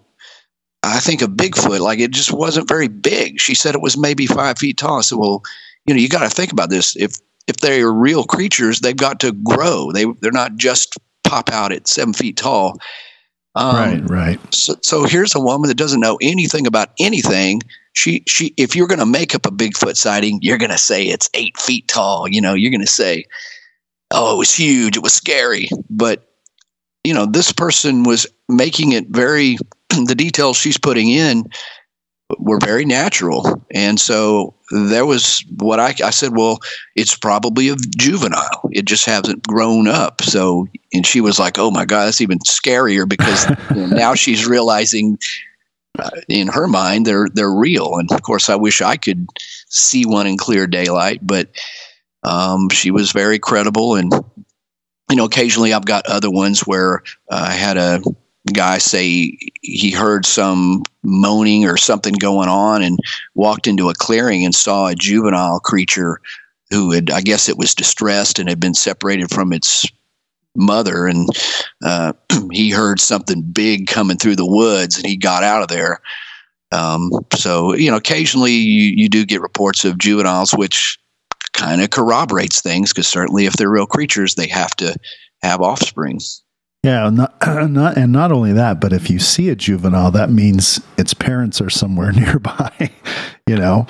I think of Bigfoot, like it just wasn't very big. She said it was maybe five feet tall. I said, well, you know, you got to think about this. If if they are real creatures, they've got to grow. They they're not just pop out at seven feet tall. Um, right, right. So, so here's a woman that doesn't know anything about anything. She she if you're going to make up a Bigfoot sighting, you're going to say it's eight feet tall. You know, you're going to say, oh, it was huge, it was scary. But you know, this person was making it very. the details she's putting in were very natural. And so there was what I, I said, well, it's probably a juvenile. It just hasn't grown up. So, and she was like, oh my God, that's even scarier because you know, now she's realizing uh, in her mind they're, they're real. And of course, I wish I could see one in clear daylight, but um, she was very credible. And, you know, occasionally I've got other ones where uh, I had a guy say he heard some moaning or something going on and walked into a clearing and saw a juvenile creature who had, I guess it was distressed and had been separated from its mother. And uh, he heard something big coming through the woods and he got out of there. Um, so, you know, occasionally you, you do get reports of juveniles, which kind of corroborates things because certainly if they're real creatures, they have to have offspring. Yeah, not, not and not only that, but if you see a juvenile, that means its parents are somewhere nearby. you know.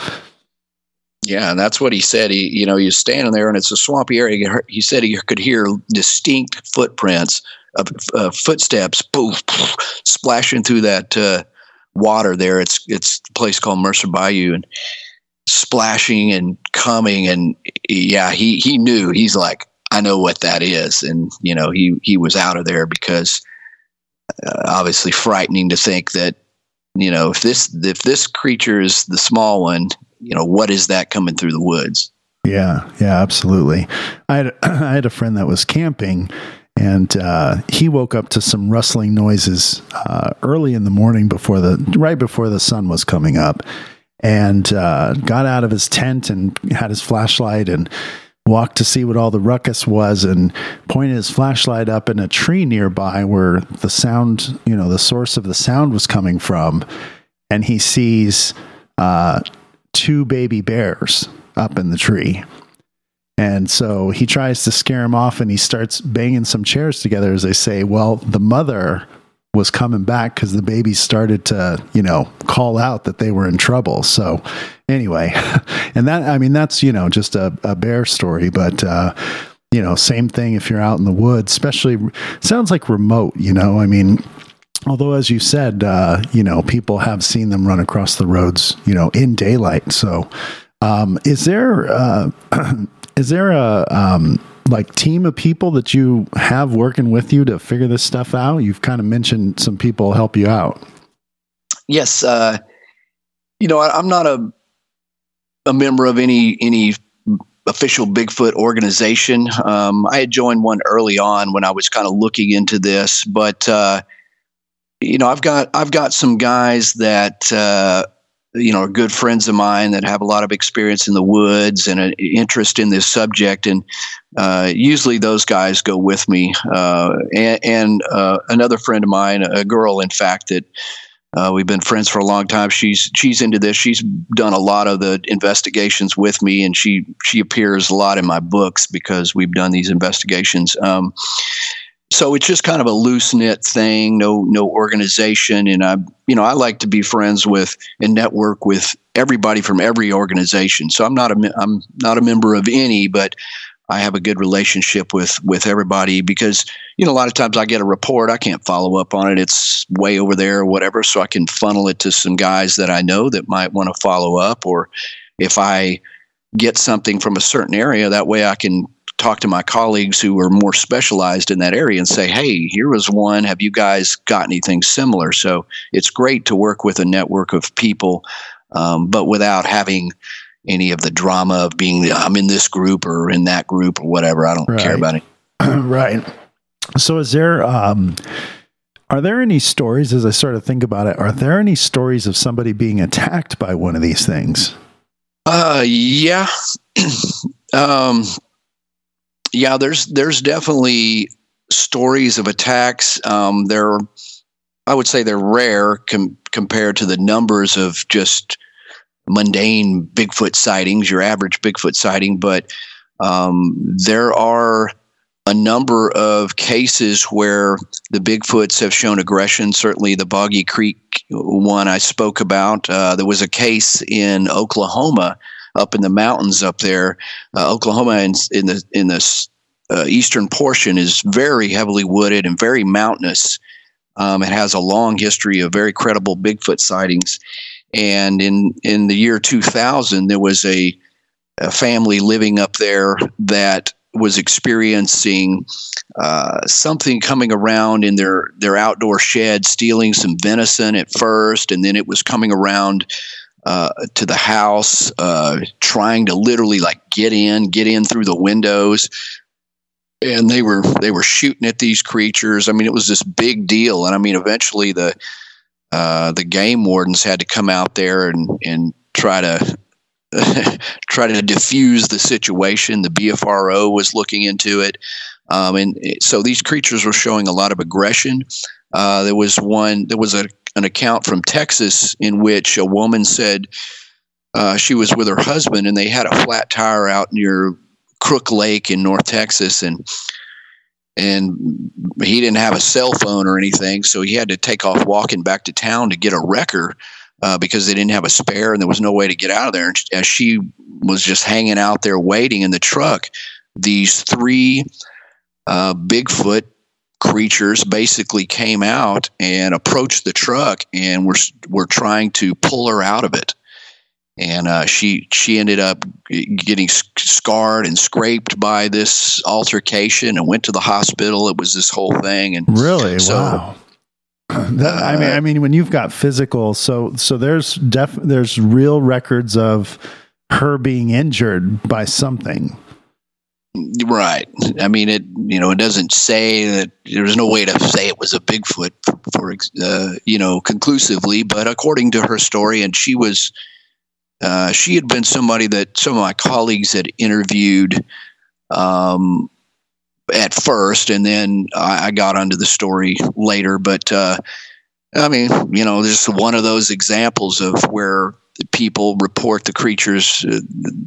Yeah, and that's what he said. He, you know, he's standing there, and it's a swampy area. He said he could hear distinct footprints of uh, footsteps, poof, poof, splashing through that uh, water. There, it's it's a place called Mercer Bayou, and splashing and coming, and yeah, he he knew. He's like, I know what that is, and you know he he was out of there because uh, obviously frightening to think that you know if this if this creature is the small one, you know what is that coming through the woods? Yeah, yeah, absolutely. I had I had a friend that was camping. And uh, he woke up to some rustling noises uh, early in the morning before the right before the sun was coming up, and uh, got out of his tent and had his flashlight and walked to see what all the ruckus was and pointed his flashlight up in a tree nearby where the sound, you know, the source of the sound was coming from. And he sees uh, two baby bears up in the tree. And so he tries to scare him off and he starts banging some chairs together as they say, well, the mother was coming back because the babies started to, you know, call out that they were in trouble. So anyway, and that, I mean, that's, you know, just a, a bear story, but, uh, you know, same thing if you're out in the woods, especially sounds like remote, you know, I mean, although as you said, uh, you know, people have seen them run across the roads, you know, in daylight. So, um, is there, uh, is there a, um, like team of people that you have working with you to figure this stuff out? You've kind of mentioned some people help you out. Yes, uh, you know I, am not a a member of any any official Bigfoot organization. Um, I had joined one early on when I was kind of looking into this, but uh, you know I've got I've got some guys that uh, you know are good friends of mine that have a lot of experience in the woods and an interest in this subject. And uh, usually those guys go with me uh, and, and uh, another friend of mine a girl in fact that uh, we've been friends for a long time. She's she's into this. She's done a lot of the investigations with me and she she appears a lot in my books because we've done these investigations. Um, so it's just kind of a loose knit thing, no no organization, and I you know I like to be friends with and network with everybody from every organization. So I'm not a I'm not a member of any, but I have a good relationship with with everybody because you know a lot of times I get a report I can't follow up on it. It's way over there or whatever. So I can funnel it to some guys that I know that might want to follow up or if I get something from a certain area that way I can talk to my colleagues who are more specialized in that area and say, hey, here was one. Have you guys got anything similar? So it's great to work with a network of people, um, but without having any of the drama of being, I'm in this group or in that group or whatever. I don't right. care about it. right. So is there, um, are there any stories as I sort of think about it? Are there any stories of somebody being attacked by one of these things? Uh, yeah. um, yeah, there's there's definitely stories of attacks. Um, they're, I would say, they're rare com- compared to the numbers of just mundane Bigfoot sightings, your average Bigfoot sighting. But um, there are a number of cases where the Bigfoots have shown aggression. Certainly, the Boggy Creek one I spoke about. Uh, there was a case in Oklahoma up in the mountains up there. Uh, Oklahoma in, in, the in the uh, eastern portion is very heavily wooded and very mountainous. Um, it has a long history of very credible Bigfoot sightings. And in in the year 2000, there was a, a family living up there that was experiencing uh, something coming around in their their outdoor shed, stealing some venison at first, and then it was coming around uh, to the house, uh, trying to literally like get in, get in through the windows. And they were they were shooting at these creatures. I mean, it was this big deal. And I mean, eventually the uh, the game wardens had to come out there and and try to try to diffuse the situation. The BFRO was looking into it. Um, and so these creatures were showing a lot of aggression. Uh, there was one, there was a an account from Texas in which a woman said uh, she was with her husband and they had a flat tire out near Crook Lake in North Texas and and he didn't have a cell phone or anything, so he had to take off walking back to town to get a wrecker uh, because they didn't have a spare and there was no way to get out of there. And as she was just hanging out there waiting in the truck, these three uh, Bigfoot creatures basically came out and approached the truck and were were trying to pull her out of it. And uh, she she ended up getting scarred and scraped by this altercation and went to the hospital. It was this whole thing. And really, so, wow. That, I mean, I mean, when you've got physical, so so there's def there's real records of her being injured by something. Right. I mean, it. You know, it doesn't say that. There's no way to say it was a Bigfoot for, uh, you know, conclusively. But according to her story, and she was, uh, she had been somebody that some of my colleagues had interviewed um, at first, and then I, I, got onto the story later. But uh, I mean, you know, just one of those examples of where people report the creatures, uh,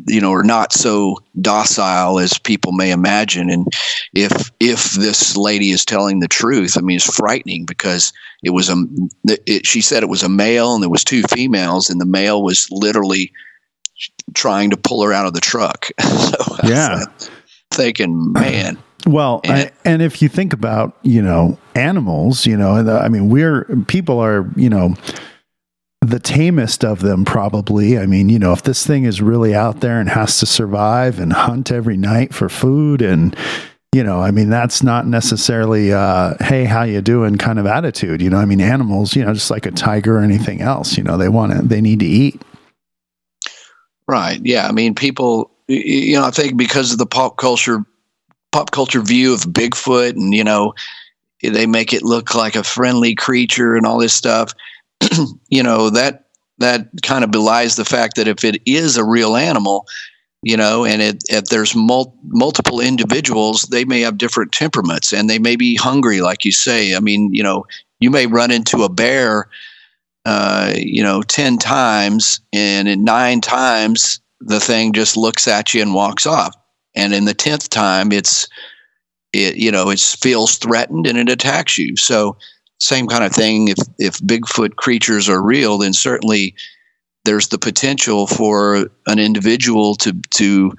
you know, are not so docile as people may imagine. And if if this lady is telling the truth, I mean, it's frightening because it was a. It, she said it was a male and there was two females, and the male was literally trying to pull her out of the truck. so yeah, thinking, man. Well, and, I, and, if you think about, you know, animals, you know, I mean, we're people are, you know, the tamest of them probably. I mean, you know, if this thing is really out there and has to survive and hunt every night for food and you know, I mean, that's not necessarily uh, hey, how you doing kind of attitude, you know. I mean, animals, you know, just like a tiger or anything else, you know, they want to they need to eat. Right. Yeah, I mean, people you know, I think because of the pop culture pop culture view of Bigfoot and you know, they make it look like a friendly creature and all this stuff you know that that kind of belies the fact that if it is a real animal, you know, and it, if there's mul- multiple individuals, they may have different temperaments and they may be hungry, like you say. I mean, you know, you may run into a bear, uh, you know, 10 times, and in nine times, the thing just looks at you and walks off. And in the 10th time, it's, it, you know, it feels threatened and it attacks you. So, same kind of thing. If if Bigfoot creatures are real, then certainly there's the potential for an individual to to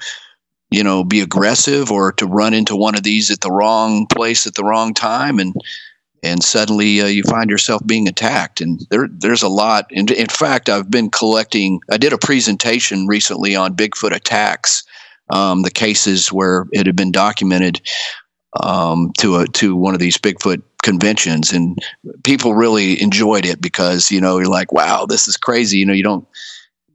you know be aggressive or to run into one of these at the wrong place at the wrong time. And and suddenly uh, you find yourself being attacked. And there there's a lot. In, in fact I've been collecting I did a presentation recently on Bigfoot attacks um, the cases where it had been documented um, to a to one of these Bigfoot conventions, and people really enjoyed it because you know you're like, wow, this is crazy. You know, you don't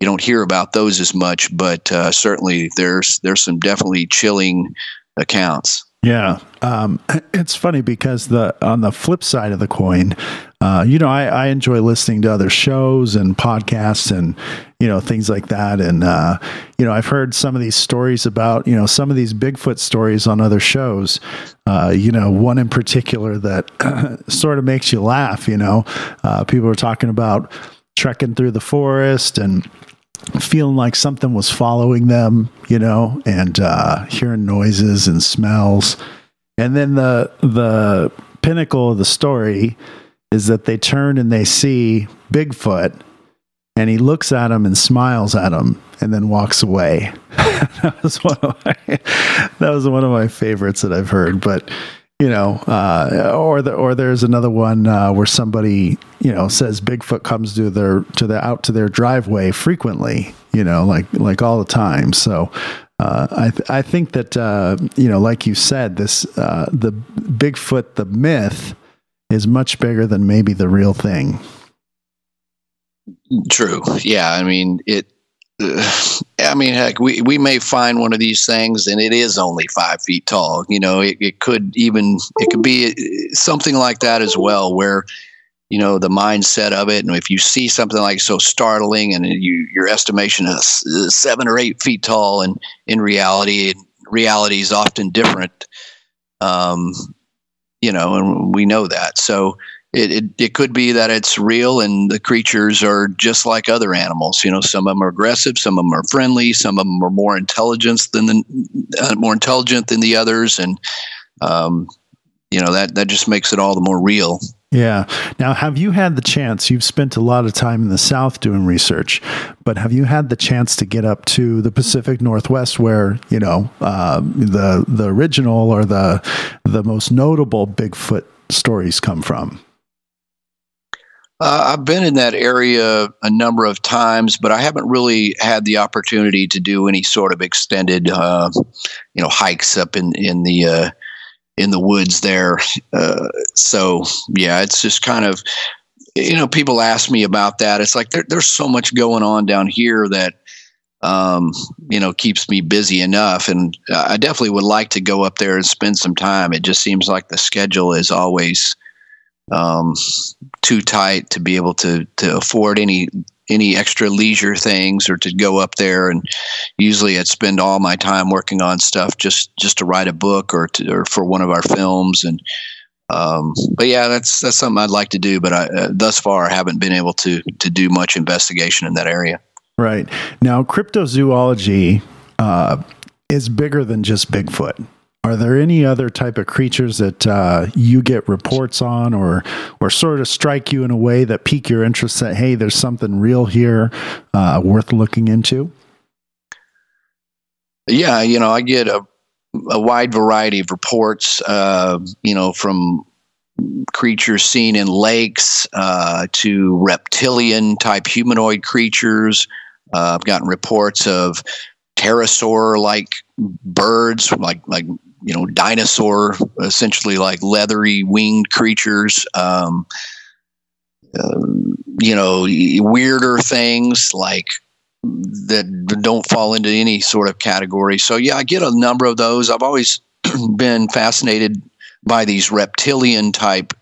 you don't hear about those as much, but uh, certainly there's there's some definitely chilling accounts. Yeah, um, it's funny because the on the flip side of the coin, uh, you know, I, I, enjoy listening to other shows and podcasts and you know things like that. And uh, you know, I've heard some of these stories about you know some of these Bigfoot stories on other shows. Uh, you know, one in particular that sort of makes you laugh. You know, uh, people are talking about trekking through the forest and feeling like something was following them, you know, and uh, hearing noises and smells. And then the the pinnacle of the story is that they turn and they see Bigfoot, and he looks at him and smiles at him, and then walks away. that was one of my that was one of my favorites that I've heard, but you know, uh, or the, or there's another one uh, where somebody you know says Bigfoot comes to their to the out to their driveway frequently, you know, like like all the time. So uh, I th- I think that uh, you know, like you said, this uh, the Bigfoot the myth is much bigger than maybe the real thing. True. Yeah. I mean it I mean, heck, we, we may find one of these things and it is only five feet tall. You know, it, it could even, it could be something like that as well, where, you know, the mindset of it. And if you see something like so startling and you, your estimation is seven or eight feet tall and in reality, reality is often different. Um, you know, and we know that. So, it, it, it could be that it's real and the creatures are just like other animals. You know, some of them are aggressive, some of them are friendly, some of them are more intelligent than the uh, more intelligent than the others, and um, you know that that just makes it all the more real. Yeah. Now, have you had the chance? You've spent a lot of time in the South doing research, but have you had the chance to get up to the Pacific Northwest, where you know uh, the the original or the the most notable Bigfoot stories come from? Uh, I've been in that area a number of times, but I haven't really had the opportunity to do any sort of extended, uh, you know, hikes up in in the uh, in the woods there. Uh, so yeah, it's just kind of, you know, people ask me about that. It's like there, there's so much going on down here that. Um, you know, keeps me busy enough, and I definitely would like to go up there and spend some time. It just seems like the schedule is always um, too tight to be able to to afford any any extra leisure things or to go up there. And usually I'd spend all my time working on stuff just just to write a book or to or for one of our films. And um, but yeah that's that's something I'd like to do but I uh, thus far I haven't been able to to do much investigation in that area. Right. Now cryptozoology uh, is bigger than just Bigfoot are there any other type of creatures that uh, you get reports on, or or sort of strike you in a way that pique your interest? That hey, there's something real here, uh, worth looking into. Yeah, you know, I get a, a wide variety of reports. Uh, you know, from creatures seen in lakes uh, to reptilian type humanoid creatures. Uh, I've gotten reports of pterosaur like birds, like like you know dinosaur, essentially like leathery winged creatures. Um, uh, you know, weirder things like that don't fall into any sort of category. So yeah, I get a number of those. I've always been fascinated by these reptilian type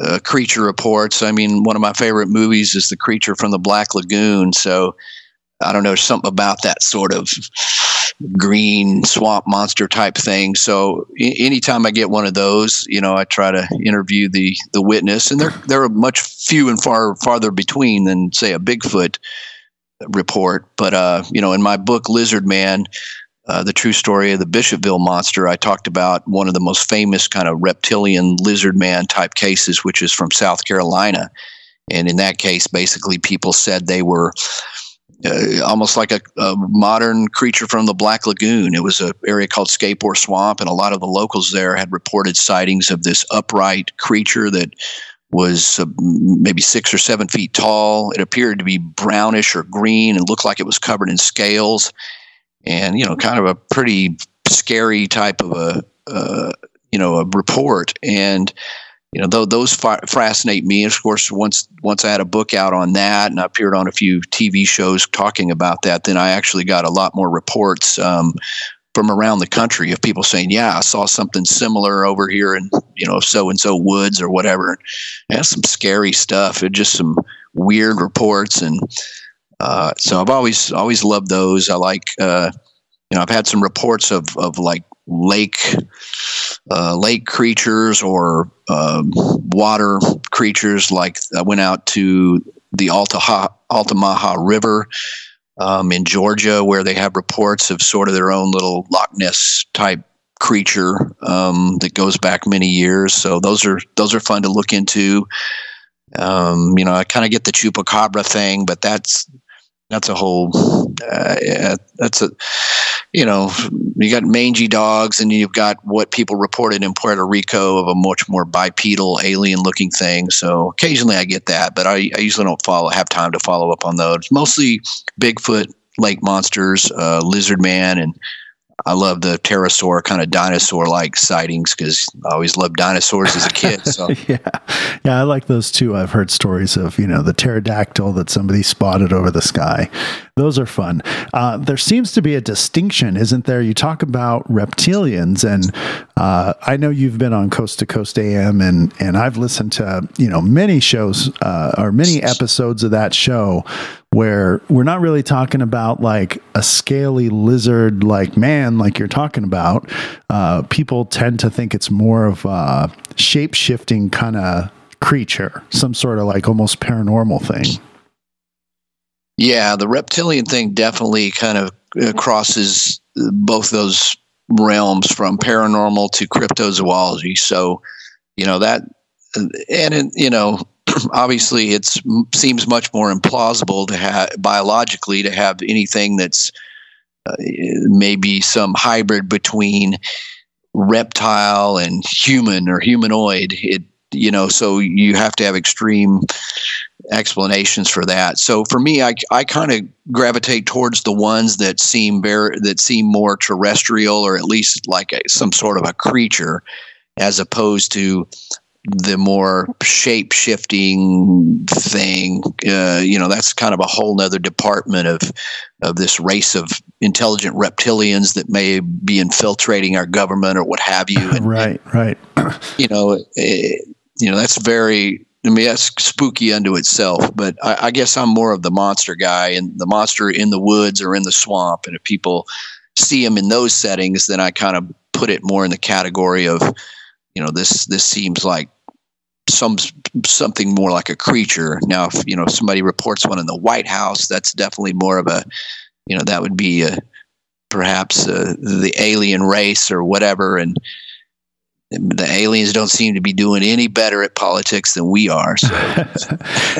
uh, creature reports. I mean, one of my favorite movies is The Creature from the Black Lagoon. So I don't know, something about that sort of green swamp monster type thing. So I- anytime I get one of those, you know, I try to interview the the witness, and they're they're much few and far farther between than say a Bigfoot report. But uh, you know, in my book Lizard Man. Uh, the true story of the Bishopville monster. I talked about one of the most famous kind of reptilian lizard man type cases, which is from South Carolina. And in that case, basically, people said they were uh, almost like a, a, modern creature from the Black Lagoon. It was an area called Scape Ore Swamp, and a lot of the locals there had reported sightings of this upright creature that was uh, maybe six or seven feet tall. It appeared to be brownish or green and looked like it was covered in scales, and you know, kind of a pretty scary type of a uh, you know a report and you know, th- those fa- fascinate me. And of course, once once I had a book out on that, and I appeared on a few TV shows talking about that, then I actually got a lot more reports um, from around the country of people saying, "Yeah, I saw something similar over here in you know so and so woods or whatever." And that's some scary stuff. It just some weird reports, and uh, so I've always always loved those. I like. Uh, you know, I've had some reports of, of like lake uh, lake creatures or um, water creatures. Like I went out to the Alta Altamaha River um, in Georgia, where they have reports of sort of their own little Loch Ness type creature um, that goes back many years. So those are those are fun to look into. Um, you know, I kind of get the chupacabra thing, but that's that's a whole uh, that's a you know you got mangy dogs and you've got what people reported in Puerto Rico of a much more bipedal alien looking thing. So occasionally I get that but I, I usually don't follow have time to follow up on those. Mostly Bigfoot lake monsters uh, lizard man and I love the pterosaur kind of dinosaur like sightings because I always loved dinosaurs as a kid. So yeah, yeah, I like those too. I've heard stories of you know the pterodactyl that somebody spotted over the sky. Those are fun. Uh, there seems to be a distinction, isn't there? You talk about reptilians, and uh, I know you've been on Coast to Coast AM, and and I've listened to you know many shows uh, or many episodes of that show where we're not really talking about like a scaly lizard like man like you're talking about. Uh, people tend to think it's more of a shape shifting kind of creature some sort of like almost paranormal thing. Yeah the reptilian thing definitely kind of uh, crosses both those realms from paranormal to cryptozoology. So you know that and you know obviously it seems much more implausible to have biologically to have anything that's uh, maybe some hybrid between reptile and human or humanoid. It you know so you have to have extreme explanations for that. So for me i, I kind of gravitate towards the ones that seem very that seem more terrestrial or at least like a, some sort of a creature as opposed to the more shape shifting thing, uh, you know, that's kind of a whole nother department of of this race of intelligent reptilians that may be infiltrating our government or what have you. And, right, right. you know, it, you know, that's very I mean, that's spooky unto itself. But I, I, guess I'm more of the monster guy, and the monster in the woods or in the swamp. And if people see him in those settings, then I kind of put it more in the category of, you know, this this seems like some something more like a creature. Now, if you know somebody reports one in the White House, that's definitely more of a, you know, that would be a, perhaps uh, the alien race or whatever, and the aliens don't seem to be doing any better at politics than we are. So.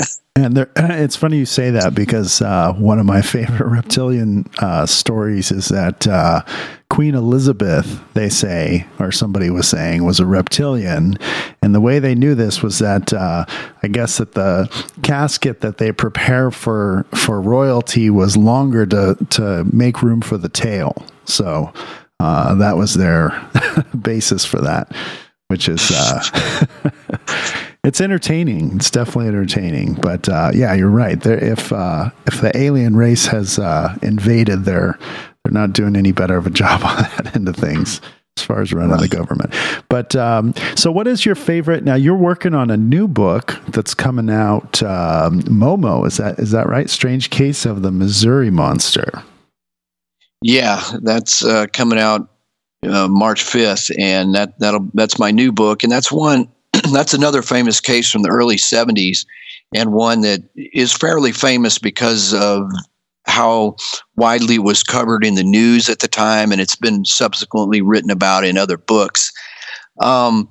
and there, it's funny you say that because uh, one of my favorite reptilian uh, stories is that uh, Queen Elizabeth, they say, or somebody was saying, was a reptilian. And the way they knew this was that uh, I guess that the casket that they prepare for for royalty was longer to to make room for the tail. So uh, that was their basis for that, which is uh, it's entertaining. It's definitely entertaining. But uh, yeah, you're right. There, if uh, if the alien race has uh, invaded, they're they're not doing any better of a job on that end of things as far as running right. the government. But um, so, what is your favorite? Now, you're working on a new book that's coming out. Um, Momo, is that is that right? Strange Case of the Missouri Monster. Yeah, that's uh, coming out uh, March fifth, and that that'll that's my new book, and that's one that's another famous case from the early '70s, and one that is fairly famous because of how widely it was covered in the news at the time, and it's been subsequently written about in other books. Um,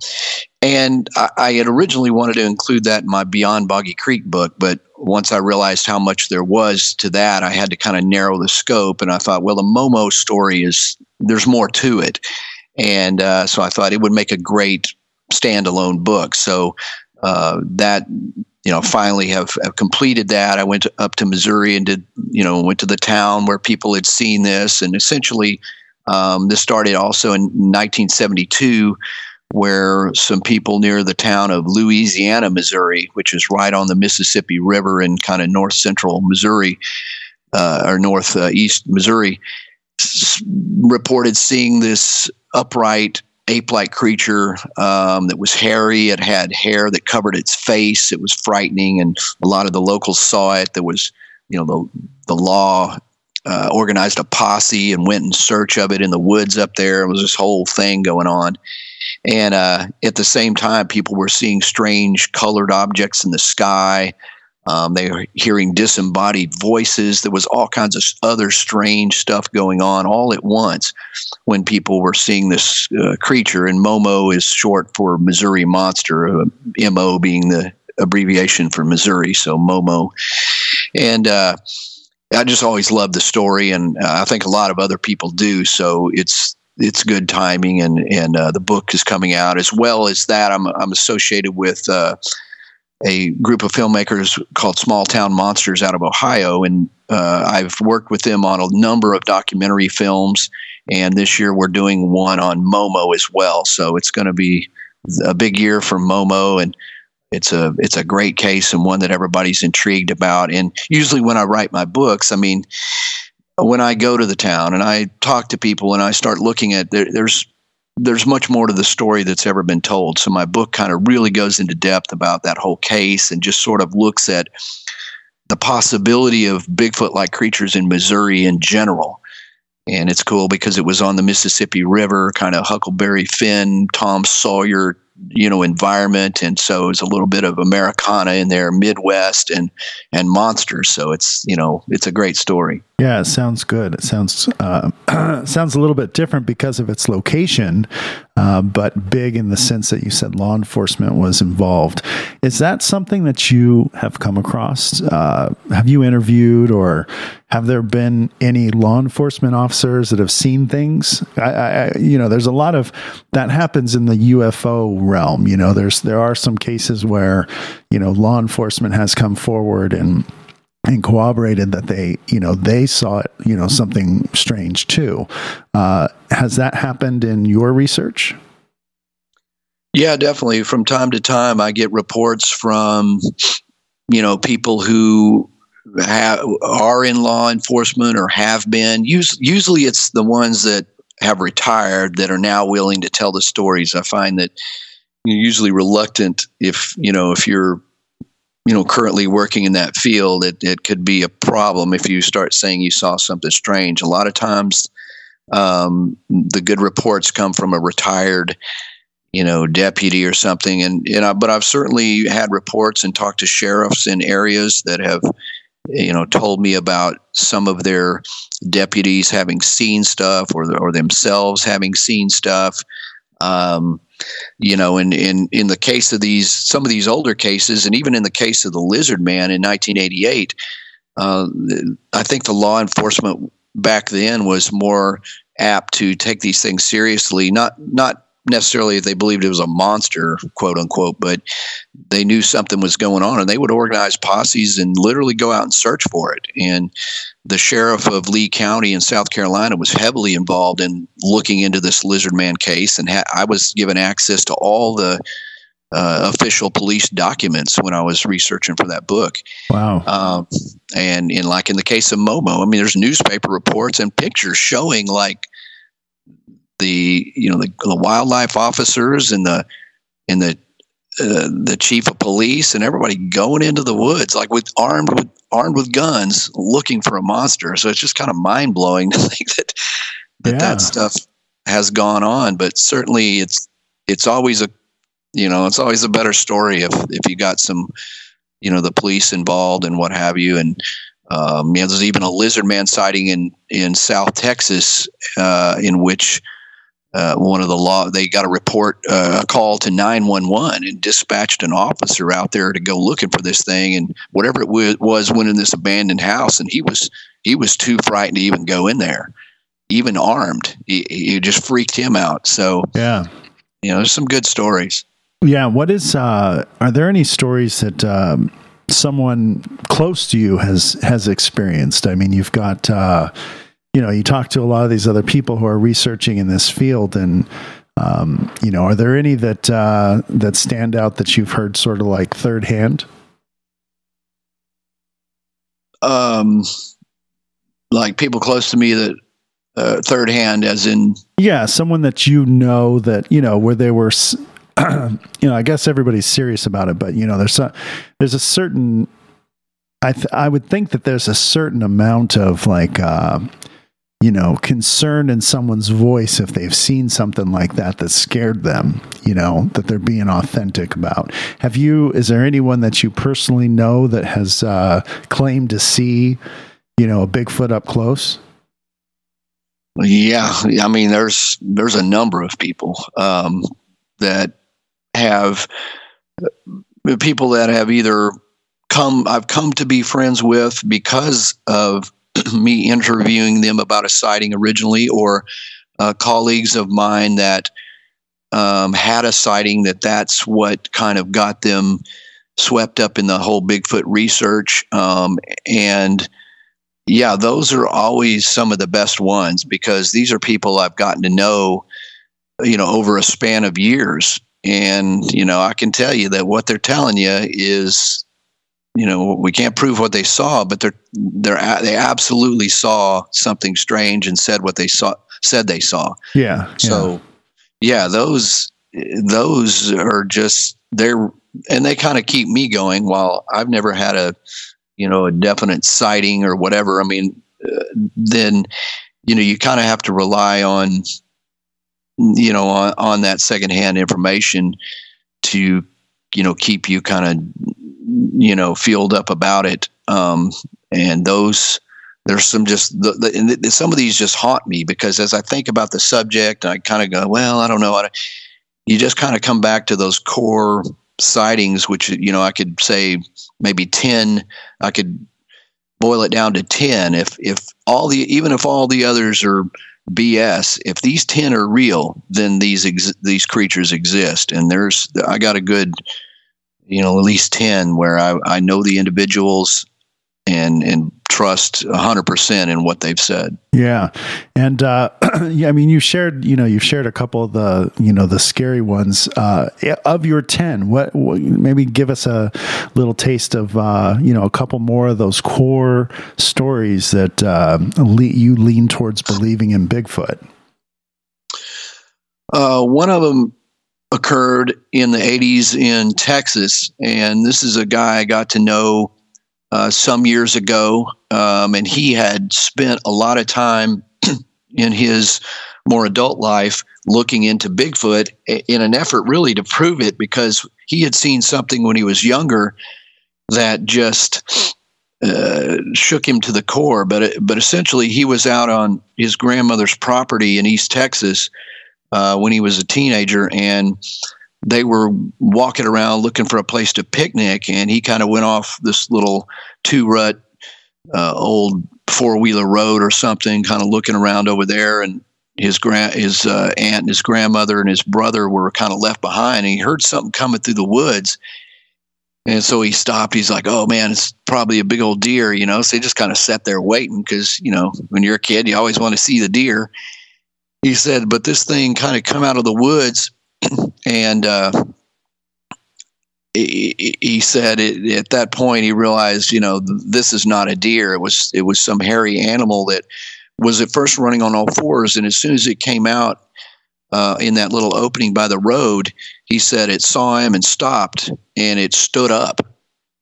and I, I, had originally wanted to include that in my Beyond Boggy Creek book, but once I realized how much there was to that, I had to kind of narrow the scope. And I thought, well, the Momo story is there's more to it, and uh, so I thought it would make a great standalone book. So uh, that you know finally have, have completed that. I went up to Missouri and did you know went to the town where people had seen this, and essentially um, this started also in 1972 where some people near the town of Louisiana, Missouri, which is right on the Mississippi River in kind of north central Missouri uh, or northeast uh, Missouri, s- reported seeing this upright ape-like creature um, that was hairy. It had hair that covered its face. It was frightening, and a lot of the locals saw it. There was, you know, the the law uh, organized a posse and went in search of it in the woods up there. It was this whole thing going on. And uh, at the same time, people were seeing strange colored objects in the sky. Um, they were hearing disembodied voices. There was all kinds of other strange stuff going on all at once when people were seeing this uh, creature. And Momo is short for Missouri Monster, uh, MO being the abbreviation for Missouri, so Momo. And uh, I just always loved the story, and uh, I think a lot of other people do. So it's it's good timing, and and uh, the book is coming out as well as that. I'm I'm associated with uh, a group of filmmakers called Small Town Monsters out of Ohio, and uh, I've worked with them on a number of documentary films. And this year we're doing one on Momo as well. So it's going to be a big year for Momo, and it's a it's a great case and one that everybody's intrigued about. And usually when I write my books, I mean when I go to the town and I talk to people and I start looking at there, there's there's much more to the story that's ever been told. So my book kind of really goes into depth about that whole case and just sort of looks at the possibility of Bigfoot-like creatures in Missouri in general. And it's cool because it was on the Mississippi River, kind of Huckleberry Finn, Tom Sawyer you know environment and so it's a little bit of americana in there midwest and and monsters so it's you know it's a great story yeah it sounds good. It sounds uh, sounds a little bit different because of its location uh, but big in the sense that you said law enforcement was involved. Is that something that you have come across? Uh, have you interviewed or have there been any law enforcement officers that have seen things? I, I you know there's a lot of that happens in the ufo realm. You know, there's there are some cases where you know law enforcement has come forward and and corroborated that they you know they saw it you know something strange too. Uh, has that happened in your research? Yeah, definitely. From time to time, I get reports from you know people who are in law enforcement or have been. usually, it's the ones that have retired that are now willing to tell the stories. I find that you're usually reluctant if you know if you're you know, currently working in that field, it, it could be a problem if you start saying you saw something strange. A lot of times, um, the good reports come from a retired, you know, deputy or something. And, you know, but I've certainly had reports and talked to sheriffs in areas that have, you know, told me about some of their deputies having seen stuff or, or themselves having seen stuff. Um, you know, in, in, in the case of these, some of these older cases, and even in the case of the Lizard Man in 1988, uh, I think the law enforcement back then was more apt to take these things seriously. Not not necessarily if they believed it was a monster, quote unquote, but they knew something was going on, and they would organize posses and literally go out and search for it. And the sheriff of Lee County in South Carolina was heavily involved in looking into this Lizard Man case, and ha- I was given access to all the uh, official police documents when I was researching for that book. Wow. Um, and in like in the case of Momo, I mean, there's newspaper reports and pictures showing like the you know the, the wildlife officers and the and the uh, the chief of police and everybody going into the woods like with armed with armed with guns looking for a monster. So it's just kind of mind blowing to think that that, Yeah. that stuff has gone on. But certainly it's it's always a you know it's always a better story if if you got some you know the police involved and what have you and um, you know, there's even a lizard man sighting in in South Texas uh, in which uh, one of the law they got a report uh, a call to 911 and dispatched an officer out there to go looking for this thing and whatever it wa- was went in this abandoned house and he was he was too frightened to even go in there even armed he, he just freaked him out so Yeah. you know there's some good stories Yeah. What is, uh, are there any stories that, um, someone close to you has, has experienced? I mean, you've got, uh, you know, you talk to a lot of these other people who are researching in this field and, um, you know, are there any that, uh, that stand out that you've heard sort of like third hand? um like people close to me that uh, third hand as in Yeah, someone that you know that you know where they were. s- you know, I guess everybody's serious about it, but you know, there's a there's a certain. I th- I would think that there's a certain amount of like, uh, you know, concern in someone's voice if they've seen something like that that scared them. You know, that they're being authentic about. Have you? Is there anyone that you personally know that has uh, claimed to see, you know, a Bigfoot up close? Yeah, I mean, there's there's a number of people um, that have uh, people that have either come I've come to be friends with because of me interviewing them about a sighting originally, or uh, colleagues of mine that um, had a sighting that that's what kind of got them swept up in the whole Bigfoot research um, and yeah, those are always some of the best ones because these are people I've gotten to know, you know, over a span of years. And, you know, I can tell you that what they're telling you is, you know, we can't prove what they saw, but they're, they're, they absolutely saw something strange and said what they saw, said they saw. Yeah. yeah. So, yeah, those those are just they're and they kind of keep me going. While I've never had a you know a definite sighting or whatever. I mean, uh, then you know you kind of have to rely on you know on, on that secondhand information to you know keep you kind of you know filled up about it. Um, and those there's some just the, the, and th- some of these just haunt me because as I think about the subject, I kind of go, well, I don't know. I, you just kind of come back to those core sightings, which you know I could say maybe ten. I could boil it down to ten. If if all the even if all the others are BS, if these ten are real, then these ex- these creatures exist. And there's I got a good, you know, at least ten where I I know the individuals and and trust 100% in what they've said. Yeah. And, uh, yeah, I mean, you shared, you know, you've shared a couple of the, you know, the scary ones, uh, of your 10, what, what maybe give us a little taste of, uh, you know, a couple more of those core stories that, uh, le- you lean towards believing in Bigfoot. Uh, one of them, occurred in the 80s in Texas. And this is a guy I got to know uh, some years ago. Um, and he had spent a lot of time in his more adult life looking into Bigfoot in an effort really to prove it because he had seen something when he was younger that just uh, shook him to the core. But but essentially, he was out on his grandmother's property in East Texas uh, when he was a teenager, and they were walking around looking for a place to picnic, and he kind of went off this little two rut uh, old four wheeler road or something, kind of looking around over there, and his grand his uh, aunt and his grandmother and his brother were kind of left behind and he heard something coming through the woods and so he stopped. He's like oh man it's probably a big old deer you know so he just kind of sat there waiting because you know when you're a kid you always want to see the deer he said but this thing kind of come out of the woods and uh, he, he said it, at that point he realized you know this is not a deer. It was it was some hairy animal that was at first running on all fours, and as soon as it came out uh, in that little opening by the road, he said it saw him and stopped, and it stood up,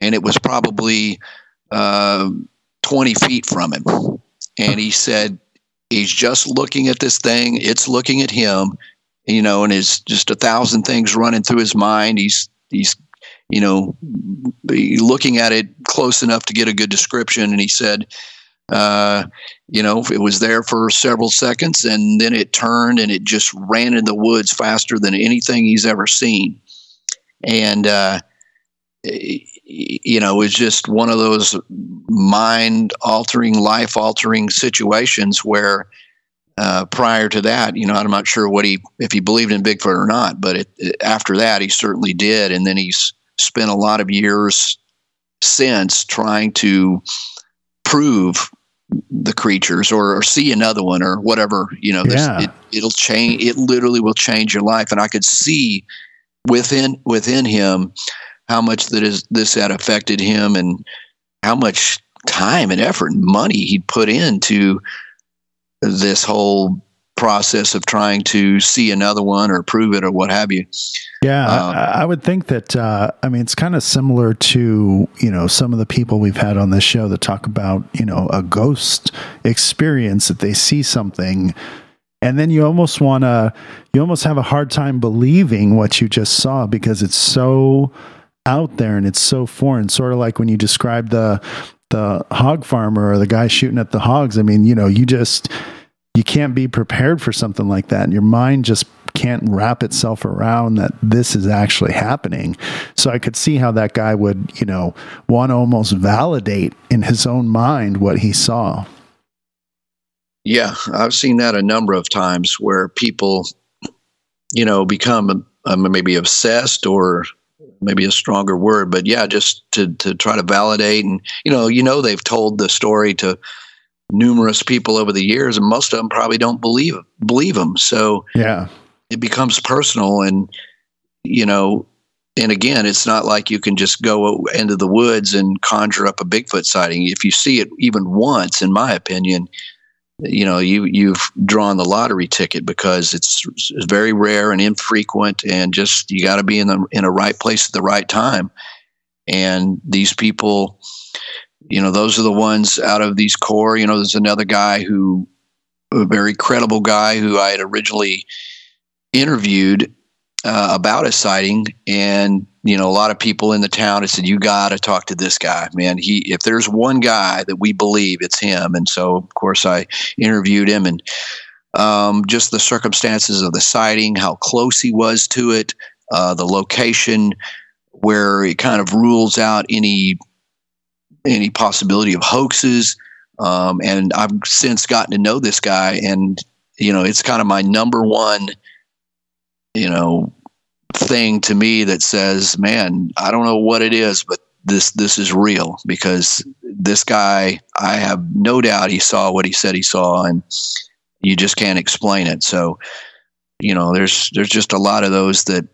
and it was probably uh, 20 feet from him, and he said he's just looking at this thing, it's looking at him, you know, and it's just a thousand things running through his mind. He's he's you know looking at it close enough to get a good description, and he said uh, you know, it was there for several seconds and then it turned and it just ran in the woods faster than anything he's ever seen. And, uh, you know, it was just one of those mind altering, life altering situations where uh, prior to that, you know, I'm not sure what he, if he believed in Bigfoot or not, but it, it, after that, he certainly did. And then he's spent a lot of years since trying to prove the creatures or, or, see another one or whatever you know yeah. it, will change it literally will change your life and i could see within within him how much that is this had affected him and how much time and effort and money he'd put into this whole process of trying to see another one or prove it or what have you. Yeah, um, I, I, would think that. Uh, I mean, it's kind of similar to you know some of the people we've had on this show that talk about you know a ghost experience that they see something. And then you almost want to, you almost have a hard time believing what you just saw because it's so out there and it's so foreign. Sort of like when you describe the the hog farmer or the guy shooting at the hogs. I mean, you know, you just you can't be prepared for something like that. And your mind just can't wrap itself around that this is actually happening. So I could see how that guy would, you know, want to almost validate in his own mind what he saw. Yeah, I've seen that a number of times where people, you know, become um, maybe obsessed or maybe a stronger word, but yeah, just to to try to validate and you know, you know, they've told the story to numerous people over the years, and most of them probably don't believe believe them. So yeah, it becomes personal, and you know, and again, it's not like you can just go into the woods and conjure up a Bigfoot sighting. If you see it even once, in my opinion, you know you you've drawn the lottery ticket because it's, it's very rare and infrequent, and just you got to be in the in a right place at the right time. And these people, you know, those are the ones out of these core. You know, there's another guy who, a very credible guy who I had originally interviewed uh, about a sighting, and you know, a lot of people in the town had said, "You got to talk to this guy, man. He, if there's one guy that we believe, it's him." And so, of course, I interviewed him, and um, just the circumstances of the sighting, how close he was to it, uh, the location where it kind of rules out any any possibility of hoaxes. Um, and I've since gotten to know this guy, and you know, it's kind of my number one, you know, thing to me that says, man, I don't know what it is, but this this is real because this guy, I have no doubt he saw what he said he saw, and you just can't explain it. So, you know, there's there's just a lot of those that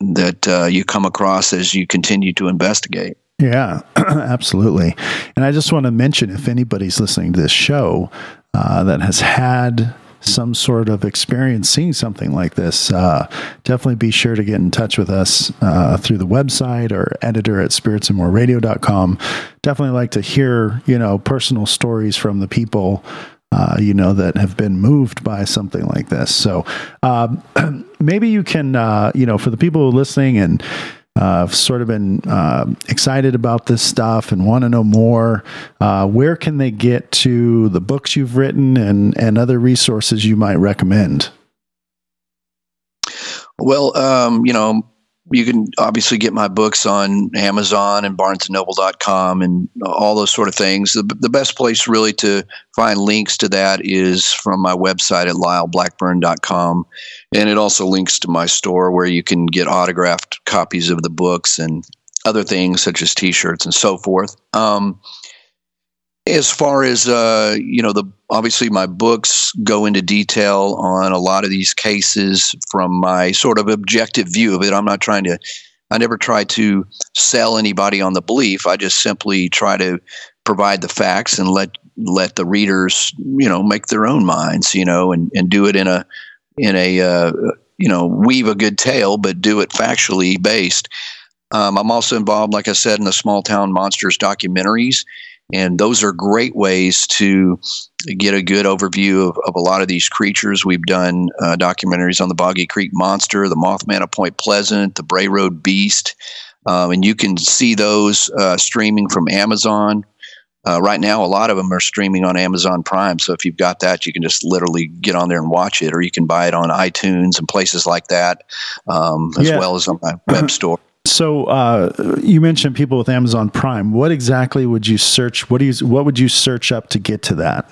that uh, you come across as you continue to investigate. Yeah, absolutely. And I just want to mention if anybody's listening to this show uh, that has had some sort of experience seeing something like this, uh, definitely be sure to get in touch with us uh, through the website or editor at spiritsandmoreradio.com. Definitely like to hear, you know, personal stories from the people uh, you know, that have been moved by something like this. So um, maybe you can, uh, you know, for the people who are listening and uh, sort of been uh, excited about this stuff and want to know more, uh, where can they get to the books you've written and, and other resources you might recommend? Well, um, you know, you can obviously get my books on Amazon and BarnesandNoble.com and all those sort of things. The, the best place really to find links to that is from my website at lyleblackburn.com. And it also links to my store where you can get autographed copies of the books and other things such as T-shirts and so forth. Um, as far as uh, you know, the obviously my books go into detail on a lot of these cases from my sort of objective view of it. I'm not trying to, I never try to sell anybody on the belief. I just simply try to provide the facts and let let the readers, you know, make their own minds, you know, and and do it in a in a uh, you know weave a good tale, but do it factually based. Um, I'm also involved, like I said, in the Small Town Monsters documentaries and those are great ways to get a good overview of, of a lot of these creatures. We've done uh, documentaries on the Boggy Creek Monster, the Mothman of Point Pleasant, the Bray Road Beast, um, and you can see those uh, streaming from Amazon. Uh, right now, a lot of them are streaming on Amazon Prime. So if you've got that, you can just literally get on there and watch it, or you can buy it on iTunes and places like that, um, as yeah. well as on my web store. So uh, you mentioned people with Amazon Prime. What exactly would you search? What do you what would you search up to get to that?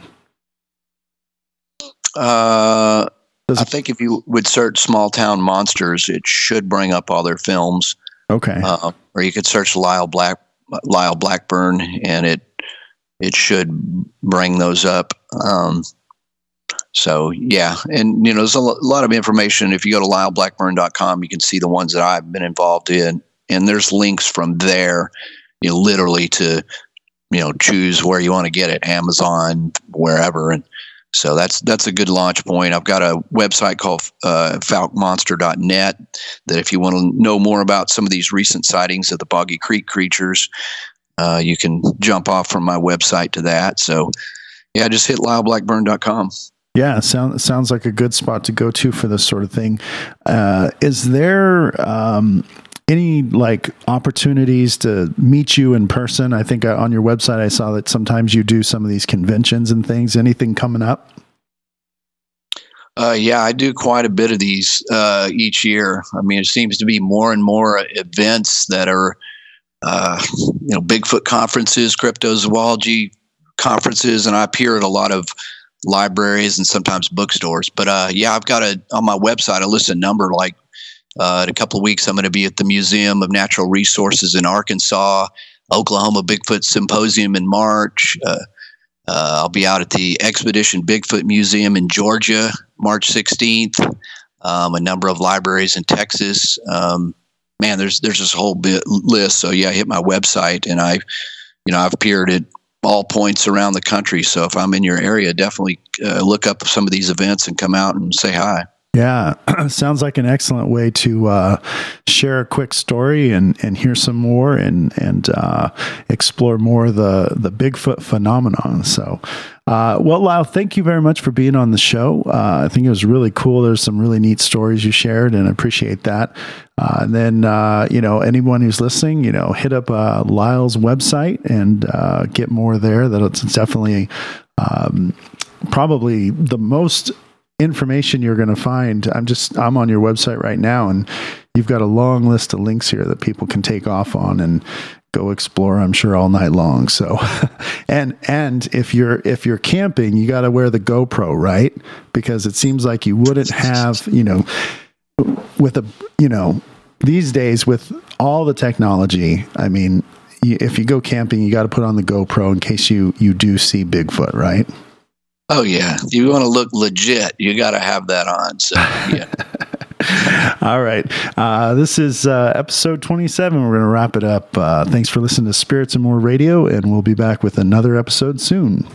Uh, I think if you would search "small town monsters," it should bring up all their films. Okay. Uh, or you could search Lyle Black Lyle Blackburn, and it it should bring those up. Um, so yeah, and you know, there's a lot of information. If you go to lyleblackburn.com, you can see the ones that I've been involved in, and there's links from there, you know, literally to you know choose where you want to get it, Amazon, wherever, and so that's that's a good launch point. I've got a website called uh, foukemonster.net that if you want to know more about some of these recent sightings of the Boggy Creek creatures, uh, you can jump off from my website to that. So yeah, just hit lyleblackburn.com. Yeah, sounds sounds like a good spot to go to for this sort of thing. Uh, is there um, any like opportunities to meet you in person? I think uh, on your website I saw that sometimes you do some of these conventions and things. Anything coming up? Uh, yeah, I do quite a bit of these uh, each year. I mean, it seems to be more and more events that are, uh, you know, Bigfoot conferences, cryptozoology conferences, and I appear at a lot of libraries and sometimes bookstores. But uh, yeah, I've got a on my website. I list a number like uh, in a couple of weeks. I'm going to be at the Museum of Natural Resources in Arkansas, Oklahoma Bigfoot Symposium in March. Uh, uh I'll be out at the Expedition Bigfoot Museum in Georgia, March 16th. Um, a number of libraries in Texas. Um, man, there's there's this whole bit list. So yeah, I hit my website and I, you know, I've appeared at all points around the country. So if I'm in your area, definitely uh, look up some of these events and come out and say hi. Yeah, sounds like an excellent way to uh, share a quick story and, and hear some more and and uh, explore more the the Bigfoot phenomenon. So, uh, well, Lyle, thank you very much for being on the show. Uh, I think it was really cool. There's some really neat stories you shared, and I appreciate that. Uh, and then, uh, you know, anyone who's listening, you know, hit up Lyle's website and get more there. That's definitely um, probably the most information you're going to find. I'm just I'm on your website right now, and you've got a long list of links here that people can take off on and go explore. I'm sure all night long. So, and and if you're if you're camping, you got to wear the GoPro, right? Because it seems like you wouldn't have you know with a you know these days with all the technology. I mean. If you go camping, you got to put on the GoPro in case you you do see Bigfoot, right? Oh yeah, you want to look legit, you got to have that on. So yeah. All right. Uh, this is uh, episode 27. We're going to wrap it up. Uh, thanks for listening to Spirits and More Radio, and we'll be back with another episode soon.